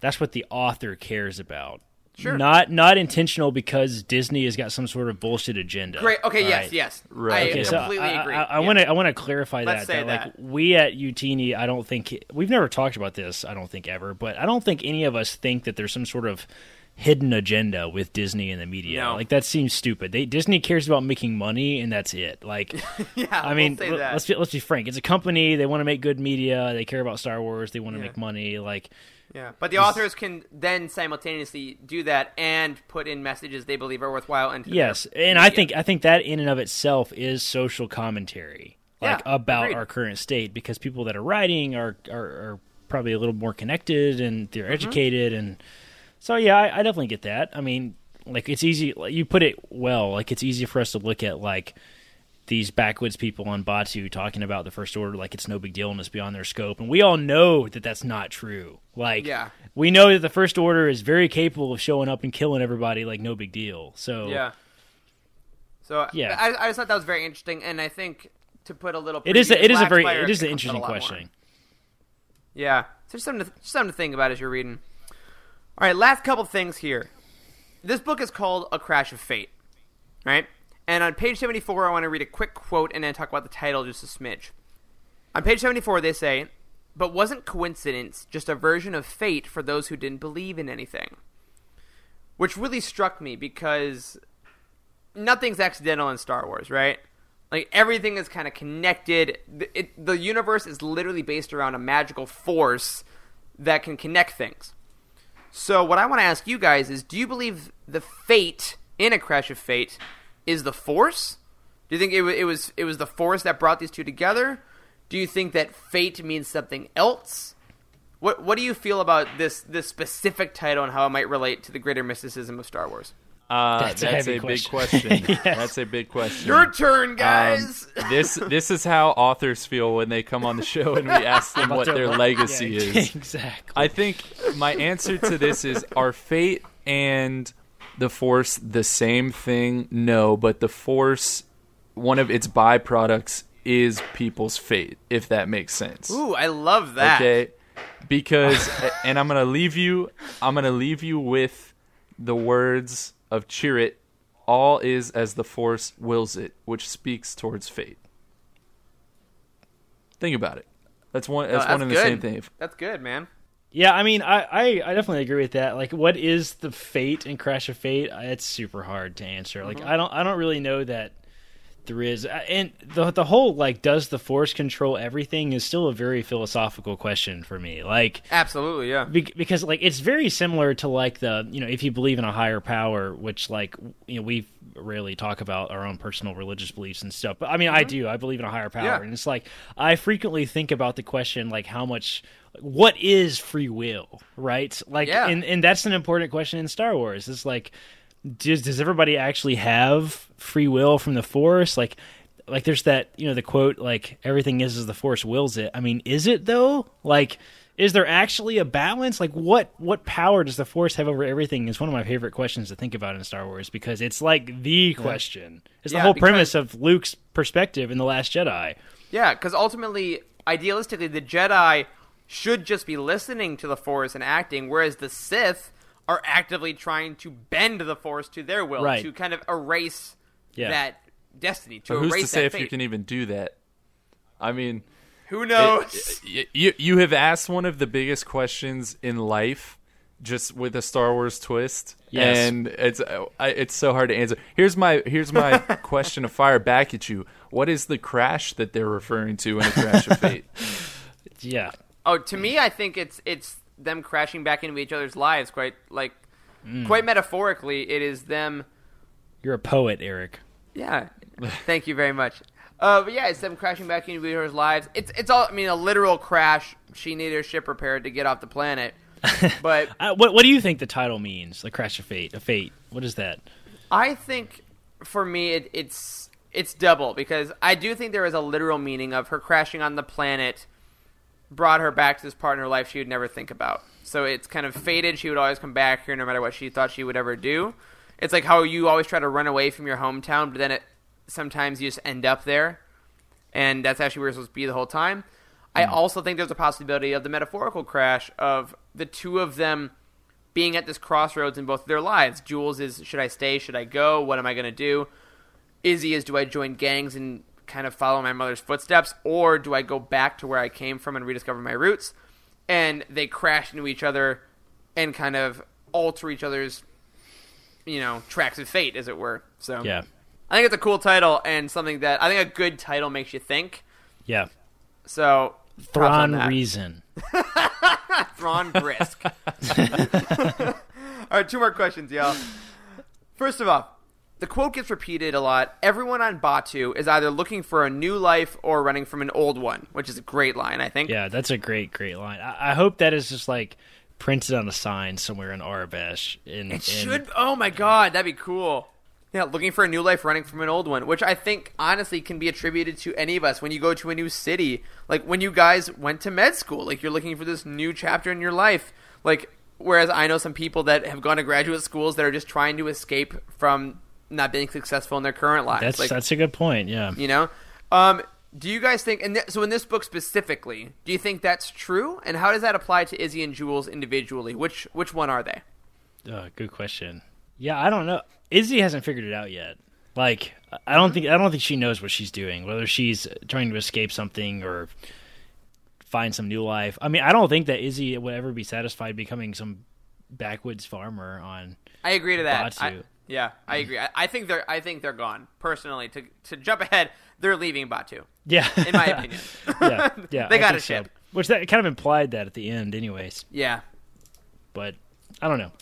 that's what the author cares about. Sure. Not not intentional because Disney has got some sort of bullshit agenda. Great. Okay. All yes. right? Yes. Right. I Okay, so completely I- agree. I- I Yeah. want to I want to clarify Let's that, say that. that. Like we at Youtini, I don't think we've never talked about this. I don't think ever, but I don't think any of us think that there's some sort of hidden agenda with Disney and the media. No. Like that seems stupid. They Disney cares about making money and that's it. Like yeah. I mean, we'll l- let's be, let's be frank. It's a company. They want to make good media. They care about Star Wars. They want to Yeah. make money. Like Yeah, but the authors can then simultaneously do that and put in messages they believe are worthwhile And Yes, and I think I think that in and of itself is social commentary, like Yeah, about agreed. our current state, because people that are writing are are, are probably a little more connected and they're Mm-hmm. educated, and so yeah, I, I definitely get that. I mean, like it's easy. Like, you put it well. Like it's easy for us to look at like these backwoods people on Batuu talking about the First Order like it's no big deal and it's beyond their scope, and we all know that that's not true. Like, Yeah. we know that the First Order is very capable of showing up and killing everybody like no big deal. So Yeah. So Yeah. I, I just thought that was very interesting, and I think to put a little It is a, it is a very. It is an comes out a interesting question. Yeah, so just something to, just something to think about as you're reading. All right, last couple things here. This book is called A Crash of Fate, right? And on page 74, I want to read a quick quote and then talk about the title just a smidge. On page 74, they say, But wasn't coincidence just a version of fate for those who didn't believe in anything? Which really struck me because nothing's accidental in Star Wars, right? Like everything is kind of connected. It, the universe is literally based around a magical force that can connect things. So what I want to ask you guys is do you believe the fate in a crash of fate is the force? Do you think it, it was it was the force that brought these two together? Do you think that fate means something else? What what do you feel about this this specific title and how it might relate to the greater mysticism of Star Wars? Uh, That's that's, a a, heavy big question. question. Yes. That's a big question. Your turn, Um, guys. this this is how authors feel when they come on the show and we ask them what their their le- legacy yeah, is. exactly. I think my answer to this is: Are fate and the force the same thing? No, but the force, one of its byproducts, is people's fate. If that makes sense. Ooh, I love that. Okay, because and I'm gonna leave you. I'm gonna leave you with the words of Chirrut, All is as the force wills it, which speaks towards fate. Think about it. That's one. No, That's, one and the same thing. That's good, man. Yeah, I mean, I, I, I definitely agree with that. Like, what is the fate in Crash of Fate? It's super hard to answer. Like, Mhm. I don't I don't really know that there is, Uh, and the the whole like, does the force control everything is still a very philosophical question for me. Like, Absolutely, yeah. be- because like it's very similar to like the you know if you believe in a higher power, which like you know we rarely talk about our own personal religious beliefs and stuff. But I mean, I do. I believe in a higher power, Yeah. and it's like I frequently think about the question like how much. What is free will, right? Like, Yeah. and, and that's an important question in Star Wars. It's like, does does everybody actually have free will from the force? Like like there's that you know the quote like everything is as the force wills it. I mean is it though? Like is there actually a balance? Like what what power does the force have over everything is one of my favorite questions to think about in star wars because it's like the question. It's Yeah, the whole because- premise of luke's perspective in the last jedi. Yeah, because ultimately, idealistically, the Jedi should just be listening to the Force and acting, whereas the Sith are actively trying to bend the Force to their will Right. to kind of erase Yeah. that destiny, to But who's erase to say that if fate. you can even do that? I mean, Who it- knows? you you have asked one of the biggest questions in life, just with a Star Wars twist, Yes. and it's uh, it's so hard to answer. Here's my here's my question to fire back at you. What is the crash that they're referring to in a crash of fate? yeah oh, to me, I think it's it's them crashing back into each other's lives. Quite like, Mm. quite metaphorically, it is them. you're a poet eric Yeah, thank you very much. Uh, but yeah, it's them crashing back into each other's lives. It's it's all. I mean, a literal crash. She needed her ship repaired to get off the planet. But uh, what, what do you think the title means the crash of fate a fate what is that I think for me, it, it's it's double because I do think there is a literal meaning of her crashing on the planet brought her back to this part in her life she would never think about. So it's kind of fated. She would always come back here no matter what she thought she would ever do. It's like how you always try to run away from your hometown, but then it sometimes you just end up there, and that's actually where you're supposed to be the whole time. I mm. also think there's a possibility of the metaphorical crash of the two of them being at this crossroads in both of their lives. Jules is should I stay? Should I go? What am I going to do? Izzy is do I join gangs and kind of follow my mother's footsteps, or do I go back to where I came from and rediscover my roots? And they crash into each other and kind of alter each other's, you know, tracks of fate, as it were. So yeah I think it's a cool title and something that I think a good title makes you think. yeah So Thrawn reason Thrawn Brisk. all right, two more questions, y'all. First of all, the quote gets repeated a lot. Everyone on Batuu is either looking for a new life or running from an old one, which is a great line, I think. Yeah, that's a great, great line. I, I hope that is just like printed on a sign somewhere in Arabesh. In, It should. Oh my god, that'd be cool. Yeah, looking for a new life, running from an old one, which I think honestly can be attributed to any of us when you go to a new city. Like when you guys went to med school, like you're looking for this new chapter in your life. Like whereas I know some people that have gone to graduate schools that are just trying to escape from not being successful in their current lives. That's like, that's a good point. Yeah. you know. Um, do you guys think? And th- so in this book specifically, do you think that's true? And how does that apply to Izzy and Jules individually? Which which one are they? Uh, good question. Yeah, I don't know. Izzy hasn't figured it out yet. Like, I don't think I don't think she knows what she's doing. Whether she's trying to escape something or find some new life. I mean, I don't think that Izzy would ever be satisfied becoming some backwoods farmer on. I agree to that. I. yeah, I agree. I, I think they're I think they're gone. Personally, to to jump ahead, they're leaving Batuu. Yeah, In my opinion. yeah, yeah. They I got a ship. Which that kind of implied that at the end, anyways. Yeah. But I don't know.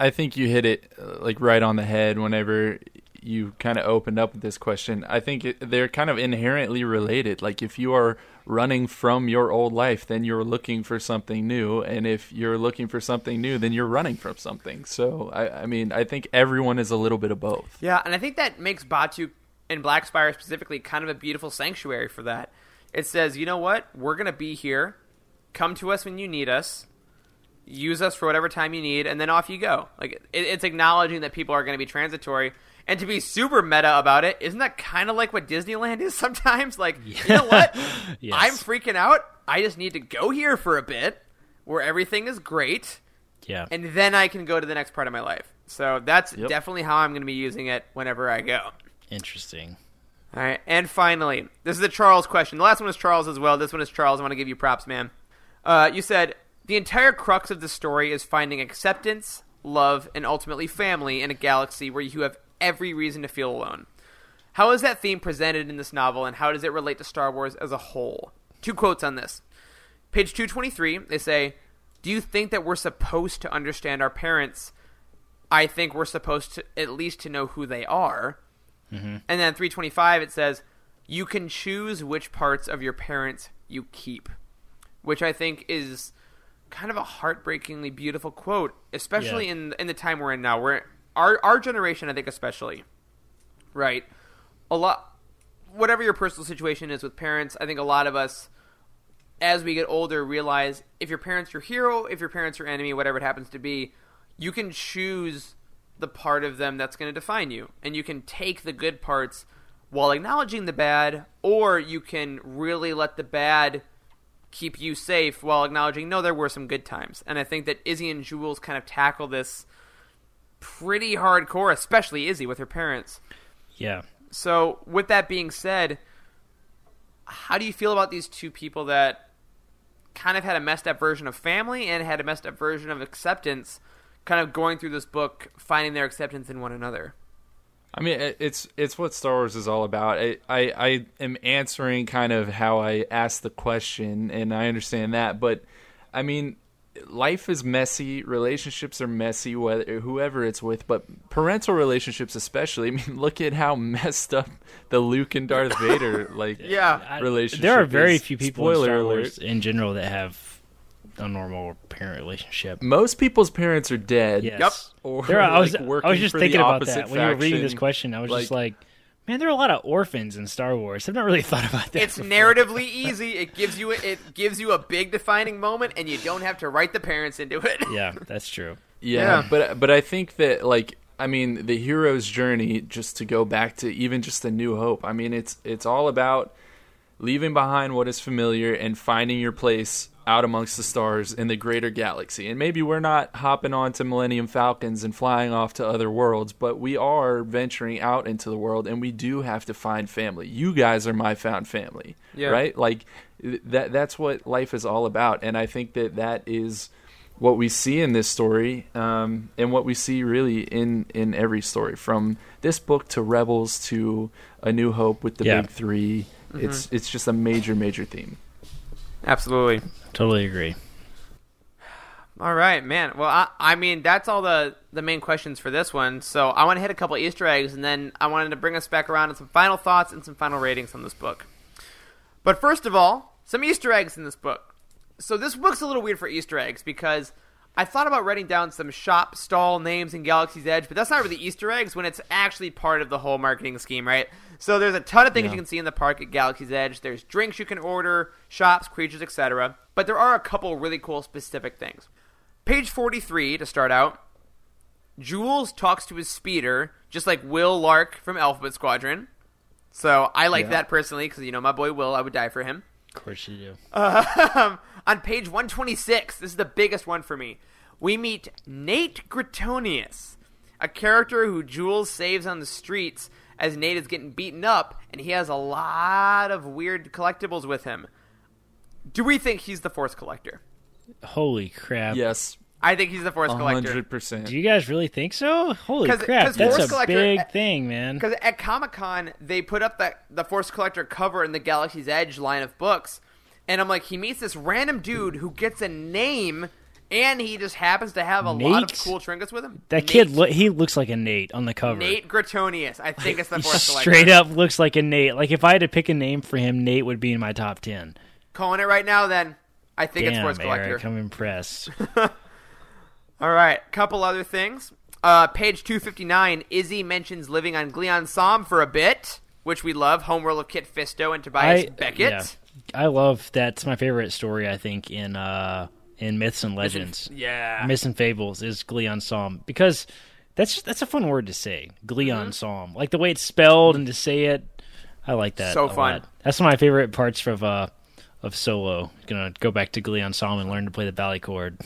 I think you hit it uh, like right on the head whenever you kind of opened up with this question. I think it, they're kind of inherently related. Like if you are running from your old life, then you're looking for something new, and if you're looking for something new, then you're running from something. So I, I mean, I think everyone is a little bit of both. Yeah, and I think that makes Batuu and Black Spire specifically kind of a beautiful sanctuary for that. It says, you know what? We're going to be here. Come to us when you need us. Use us for whatever time you need, and then off you go. Like it, it's acknowledging that people are going to be transitory, and to be super meta about it, isn't that kind of like what Disneyland is sometimes? Like, you know what? Yes. I'm freaking out. I just need to go here for a bit, where everything is great, Yeah. and then I can go to the next part of my life. So that's Yep. definitely how I'm going to be using it whenever I go. Interesting. All right, and finally, this is a Charles question. The last one is Charles as well. This one is Charles. I want to give you props, man. Uh, you said the entire crux of the story is finding acceptance, love, and ultimately family in a galaxy where you have every reason to feel alone. How is that theme presented in this novel, and how does it relate to Star Wars as a whole? Two quotes on this. Page 223, they say, Do you think that we're supposed to understand our parents? I think we're supposed to at least to know who they are. Mm-hmm. And then 325, it says, You can choose which parts of your parents you keep. Which I think is kind of a heartbreakingly beautiful quote, especially Yeah. in in the time we're in now. Where our our generation, I think, especially, right? A lot, whatever your personal situation is with parents, I think a lot of us, as we get older, realize if your parents your hero, if your parents your enemy, whatever it happens to be, you can choose the part of them that's going to define you, and you can take the good parts while acknowledging the bad, or you can really let the bad keep you safe while acknowledging no there were some good times and i think that izzy and jules kind of tackle this pretty hardcore especially izzy with her parents Yeah. so with that being said how do you feel about these two people that kind of had a messed up version of family and had a messed up version of acceptance kind of going through this book finding their acceptance in one another I mean, it's it's what Star Wars is all about. I, I I am answering kind of how I asked the question, and I understand that. But I mean, life is messy. Relationships are messy. Whether whoever it's with, but parental relationships especially. I mean, look at how messed up the Luke and Darth Vader like yeah relationship. There are very is. few people in Spoiler Star alert. In general that have a normal parent relationship. Most people's parents are dead. Yes. Or There are- I was like, I was just for thinking the about opposite that when you were reading this question. I was just Like- like, man, there are a lot of orphans in Star Wars. I've not really thought about that. it's before. narratively easy it gives you it gives you a big defining moment and you don't have to write the parents into it Yeah, that's true. Yeah, Yeah. but but I think that like I mean the hero's journey just to go back to even just the New Hope. I mean it's it's all about leaving behind what is familiar and finding your place out amongst the stars in the greater galaxy. And maybe we're not hopping onto Millennium Falcons and flying off to other worlds, but we are venturing out into the world and we do have to find family. You guys are my found family. Yeah. Right? Like that that's what life is all about and I think that that is what we see in this story um, and what we see really in in every story from this book to rebels to a new hope with the Yeah. big 3 it's it's just a major major theme absolutely Totally agree. All right, man. Well, I, I mean, that's all the, the main questions for this one. So I want to hit a couple Easter eggs, and then I wanted to bring us back around to some final thoughts and some final ratings on this book. But first of all, some Easter eggs in this book. So this book's a little weird for Easter eggs because I thought about writing down some shop stall names in Galaxy's Edge, but that's not really Easter eggs when it's actually part of the whole marketing scheme, right? So there's a ton of things Yeah. you can see in the park at Galaxy's Edge. There's drinks you can order, shops, creatures, etc. But there are a couple really cool specific things. Page 43 to start out. Jules talks to his speeder, just like Will Lark from Alphabet Squadron. So I like Yeah. that personally because you know my boy Will, I would die for him. Of course you do. Um, on page 126, this is the biggest one for me. We meet Nate Gritonius, a character who Jules saves on the streets as Nate is getting beaten up, and he has a lot of weird collectibles with him. Do we think he's the Force Collector? Holy crap. yes I think he's the Force Collector. 100% Do you guys really think so? Holy 'Cause- crap. 'cause That's Force a Collector- big thing, man. Because at Comic Con, they put up the the Force Collector cover in the Galaxy's Edge line of books, and I'm like, he meets this random dude who gets a name, and he just happens to have a lot of cool trinkets with him. That Nate- kid, lo- he looks like a Nate on the cover. Nate Gritonius. I think it's the He Force Collector. straight up looks like a Nate. Like if I had to pick a name for him, Nate would be in my top ten. Calling it right now. Then I think it's Damn, Force Collector. Eric, I'm impressed. All right, couple other things. Uh, page 259, Izzy mentions living on Glee Anselm for a bit, which we love. Homeworld of Kit Fisto and Tobias I, Beckett. yeah. I love that's my favorite story. I think in uh in myths and legends, Yeah. myths and fables is Glee Anselm because that's that's a fun word to say. Gleon Mm-hmm. Psalm, like the way it's spelled and to say it. I like that. So a fun. lot. That's one of my favorite parts of uh of Solo. Gonna go back to Glee Anselm and learn to play the valachord.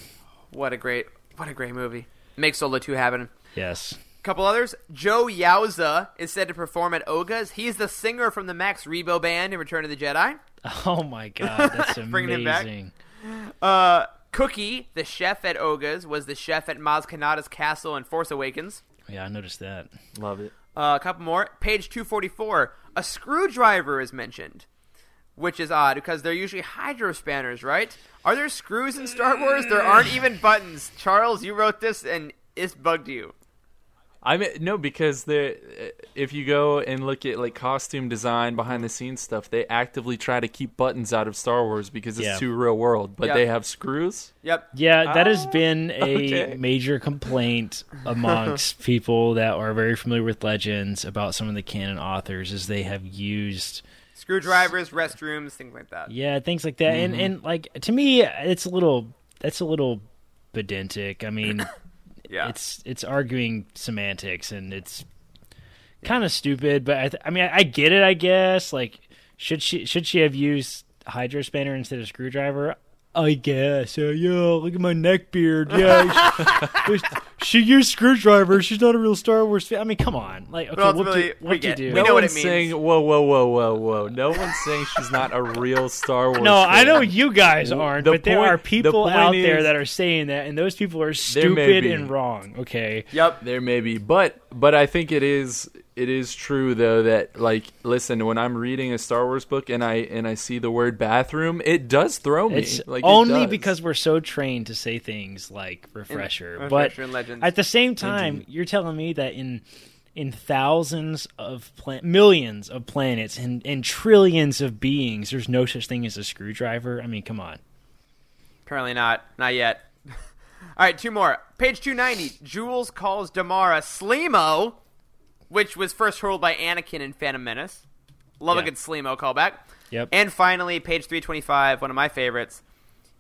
What a great, what a great movie. Make Solo 2 happen. Yes. Couple others. Joh Yowza is said to perform at Oga's. He's the singer from the Max Rebo band in Return of the Jedi. Oh my god, that's Bringing him back. amazing. Uh, Cookie, the chef at Oga's, was the chef at Maz Kanata's castle in Force Awakens. Yeah, I noticed that. love it Uh, a couple more. Page 244. A screwdriver is mentioned, which is odd because they're usually hydro spanners, right? Are there screws in Star Wars? There aren't even buttons. Charles, you wrote this and it's bugged you. I mean, no, because the if you go and look at like costume design, behind the scenes stuff, they actively try to keep buttons out of Star Wars because it's Yeah. too real world. But Yep. they have screws. Yep. Yeah, that has Ah, been a okay. major complaint amongst people that are very familiar with Legends about some of the canon authors, is they have used Screwdrivers, restrooms, things like that. yeah things like that, and mm-hmm. and like to me, it's a little that's a little pedantic. I mean, Yeah. it's it's arguing semantics, and it's kind of stupid. But I, th- I mean, I, I get it. I guess like should she should she have used hydro spanner instead of screwdriver? I guess. Uh, yeah, look at my neck beard. Yeah, she, she used screwdriver. She's not a real Star Wars fan. I mean, come on. Like, okay, what do, ultimately, we what do you do? we no know what one's it means. saying whoa, whoa, whoa, whoa, whoa. No one's saying she's not a real Star Wars. No, I know you guys aren't, The but there are people point out there that are saying that, and those people are stupid and wrong. Okay. Yep. There may be, but but I think it is it is true though that like listen when I'm reading a Star Wars book and I and I see the word bathroom, it does throw me. It's like only because we're so trained to say things like refresher. Refresher but and Legends. at the same time, you're telling me that in in thousands of plan- millions of planets and, and trillions of beings, there's no such thing as a screwdriver. I mean, come on. Apparently not. Not yet. All right, two more. Page 290. Jules calls Damara Slimo, which was first hurled by Anakin in Phantom Menace. Love a good Slimo callback. Yep. And finally, page 325, one of my favorites.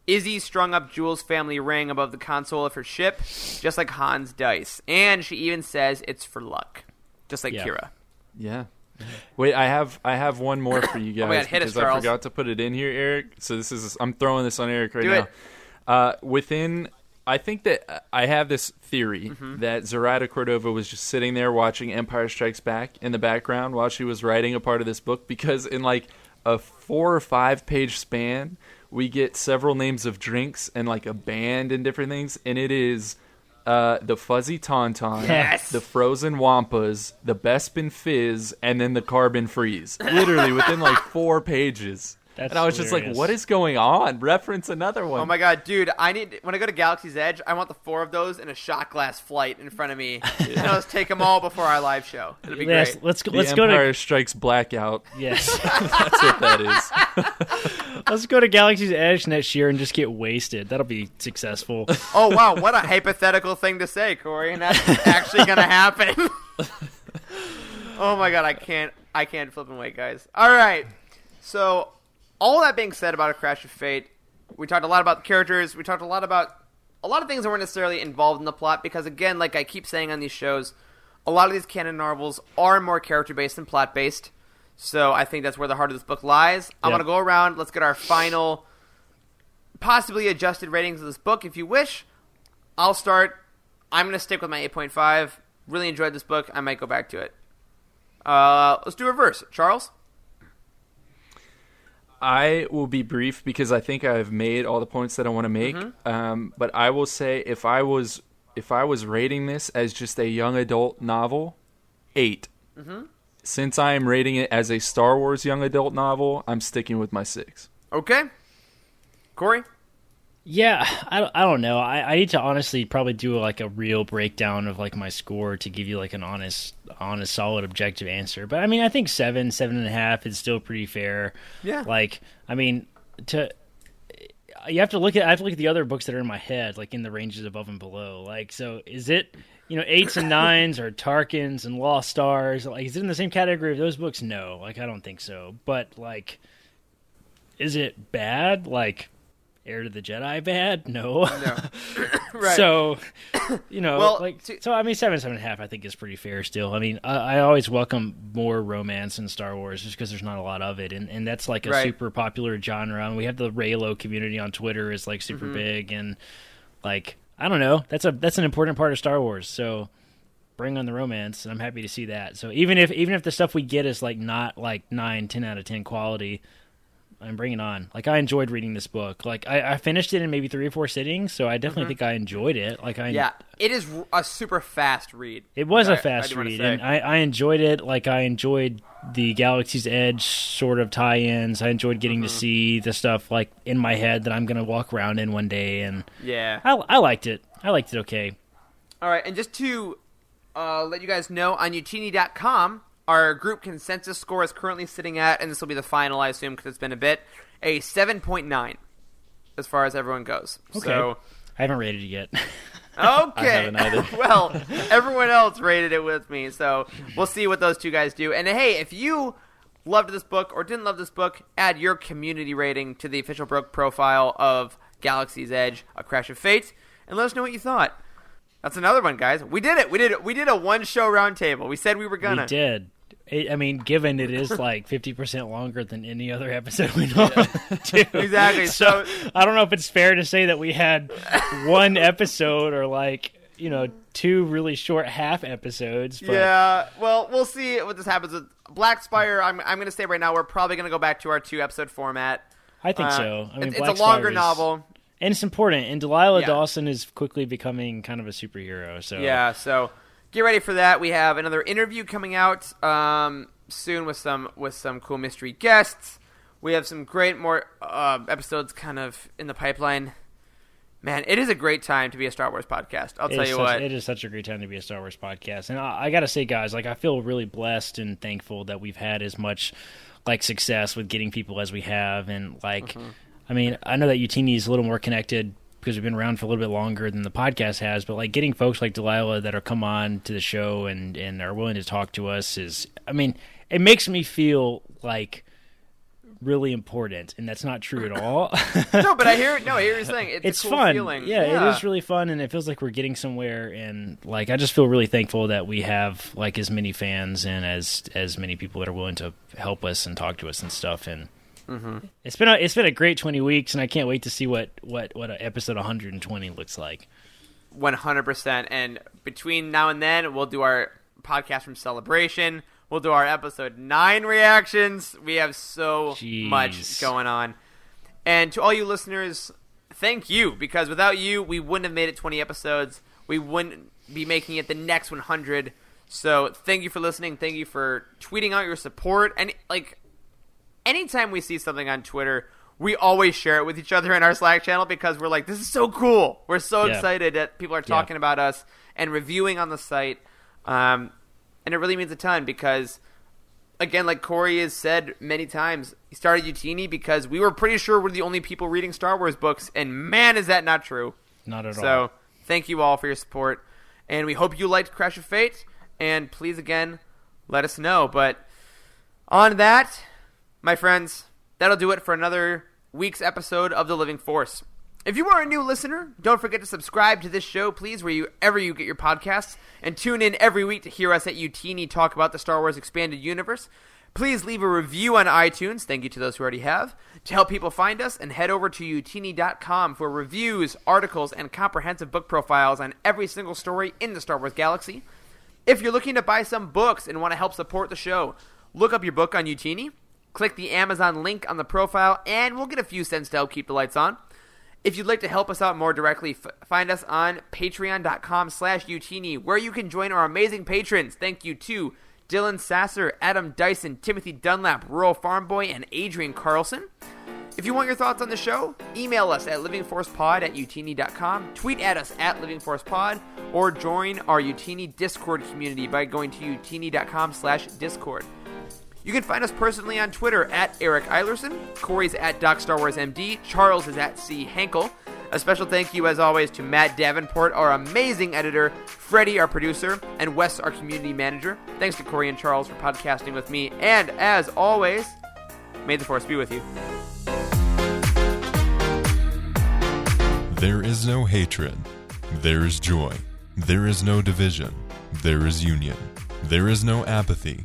Izzy strung up Jules' family ring above the console of her ship, just like Han's dice. And she even says it's for luck, just like Yeah. Qi'ra. Yeah. Wait, I have I have one more for you guys Oh God, hit us, because I Charles. forgot to put it in here, Eric. So this is I'm throwing this on Eric right Do now. it. Uh, within, I think that I have this theory Mm-hmm. that Zoraida Cordova was just sitting there watching Empire Strikes Back in the background while she was writing a part of this book because in like a four or five page span, we get several names of drinks and like a band and different things, and it is. Uh, the fuzzy tauntaun, Yes. the frozen wampas, the Bespin fizz, and then the carbon freeze. Literally within like four pages. That's and I was just like, "What is going on?" Reference another one. Oh my god, dude! I need when I go to Galaxy's Edge, I want the four of those in a shot glass flight in front of me, and I'll just take them all before our live show. It'll be Yes, great. let's go. The Let's go Empire to Strikes Blackout. yes. That's what that is. let's go to Galaxy's Edge next year and just get wasted. That'll be successful. Oh wow, what a hypothetical thing to say, Corey, and that's actually gonna happen. oh my god, I can't, I can't flip and wait, guys. All right, so all that being said about a Crash of Fate, we talked a lot about the characters. We talked a lot about a lot of things that weren't necessarily involved in the plot because, again, like I keep saying on these shows, a lot of these canon novels are more character based than plot based. So I think that's where the heart of this book lies. I'm Yeah. gonna go around. Let's get our final possibly adjusted ratings of this book if you wish. I'll start. I'm going to stick with my 8.5. Really enjoyed this book. I might go back to it. Uh, let's do reverse. Charles? I will be brief because I think I've made all the points that I want to make. Mm-hmm. Um, but I will say if I was if I was rating this as just a young adult novel, 8 Mm-hmm. Since I am rating it as a Star Wars young adult novel, I'm sticking with my six. Okay. Corey? Yeah, I, don't- I don't know. I, I need to honestly probably do like a real breakdown of like my score to give you like an honest, honest, solid, objective answer. But I mean, I think seven, seven and a half is still pretty fair. Yeah. Like, I mean, to you have to look at I have to look at the other books that are in my head, like in the ranges above and below. Like, so is it you know eights and nines or Tarkins and Lost Stars? Like, is it in the same category of those books? No, like I don't think so. But like, is it bad? Like. Heir to the Jedi bad? No. No. right. So, you know, Well, like, to- so I mean, seven, seven and a half, I think is pretty fair still. I mean, I, I always welcome more romance in Star Wars just because there's not a lot of it, and and that's like a Right. super popular genre. And we have the Reylo community on Twitter is like Mm-hmm. super big, and like I don't know, that's a that's an important part of Star Wars. So bring on the romance, and I'm happy to see that. So even if even if the stuff we get is like not like nine, ten out of ten quality. And bring it on. Like I enjoyed reading this book. Like I, I finished it in maybe three or four sittings, so I definitely Mhm. think I enjoyed it. Like I Yeah, it is a super fast read. It was I- a fast read, and I, I enjoyed it. Like I enjoyed the Galaxy's Edge sort of tie-ins. I enjoyed getting to Mm-hmm. see the stuff like in my head that I'm going to walk around in one day, and Yeah. I, I liked it. I liked it. Okay. All right, and just to uh, let you guys know, on Youtini.com, our group consensus score is currently sitting at, and this will be the final, I assume, because it's been a bit, a 7.9 as far as everyone goes. Okay. So, I haven't rated it yet. I okay. well, everyone else rated it with me, so we'll see what those two guys do. And hey, if you loved this book or didn't love this book, add your community rating to the official book profile of Galaxy's Edge: A Crash of Fate, and let us know what you thought. That's another one, guys. We did it. We did it. We did a one show roundtable. We said we were gonna. We did. It, I mean, given it is like fifty percent longer than any other episode we normally do, Exactly, So, I don't know if it's fair to say that we had one episode or like you know two really short half episodes. But Yeah. Well, we'll see what this happens with Black Spire. I'm I'm gonna say right now we're probably gonna go back to our two episode format. I think Uh, so. I mean, it's, it's a longer is- novel. and it's important. And Delilah Yeah. Dawson is quickly becoming kind of a superhero. So Yeah, so get ready for that. We have another interview coming out um, soon with some with some cool mystery guests. We have some great more uh, episodes kind of in the pipeline. Man, it is a great time to be a Star Wars podcast. I'll It tell you such- what. it is such a great time to be a Star Wars podcast, and I, I got to say, guys, like I feel really blessed and thankful that we've had as much like success with getting people as we have, and like, Mm-hmm. I mean, I know that Youtini is a little more connected because we've been around for a little bit longer than the podcast has, but like getting folks like Delilah that are come on to the show and and are willing to talk to us is, I mean, it makes me feel like really important, and that's not true at all. no, but I hear no, I hear you saying it's, it's cool fun. feeling. Yeah, it is really fun, and it feels like we're getting somewhere. And like, I just feel really thankful that we have like as many fans and as as many people that are willing to help us and talk to us and stuff. And Mhm. it's been a it's been a great twenty weeks, and I can't wait to see what what what a episode one hundred and twenty looks like. One hundred percent. And between now and then, we'll do our podcast from Celebration. We'll do our episode nine reactions. We have so much going on. And to all you listeners, thank you because without you, we wouldn't have made it twenty episodes. We wouldn't be making it the next one hundred. So thank you for listening. Thank you for tweeting out your support. And like anytime we see something on Twitter, we always share it with each other in our Slack channel because we're like, this is so cool. We're so Yeah. excited that people are Yeah. talking about us and reviewing on the site. Um, and it really means a ton because, again, like Corey has said many times, he started Youtini because we were pretty sure we're the only people reading Star Wars books, and man, is that not true. Not at so, all. So thank you all for your support, and we hope you liked Crash of Fate. And please, again, let us know. But on that, my friends, that'll do it for another week's episode of The Living Force. If you are a new listener, don't forget to subscribe to this show, please, wherever you get your podcasts, and tune in every week to hear us at Youtini talk about the Star Wars Expanded Universe. Please leave a review on iTunes, thank you to those who already have, to help people find us, and head over to youtini.com for reviews, articles, and comprehensive book profiles on every single story in the Star Wars galaxy. If you're looking to buy some books and want to help support the show, look up your book on Youtini, click the Amazon link on the profile, and we'll get a few cents to help keep the lights on. If you'd like to help us out more directly, f- find us on patreon.com slash youtini, where you can join our amazing patrons. Thank you to Dylan Sasser, Adam Dyson, Timothy Dunlap, Rural Farm Boy, and Adrian Carlson. If you want your thoughts on the show, email us at livingforcepod at youtini.com, tweet at us at livingforcepod, or join our Youtini Discord community by going to youtini.com slash discord. You can find us personally on Twitter at Eric Eilerson, Corey's at Doc Star Wars MD, Charles is at C Henkel. A special thank you, as always, to Matt Davenport, our amazing editor, Freddie, our producer, and Wes, our community manager. Thanks to Corey and Charles for podcasting with me, and as always, may the Force be with you. There is no hatred. There is joy. There is no division. There is union. There is no apathy.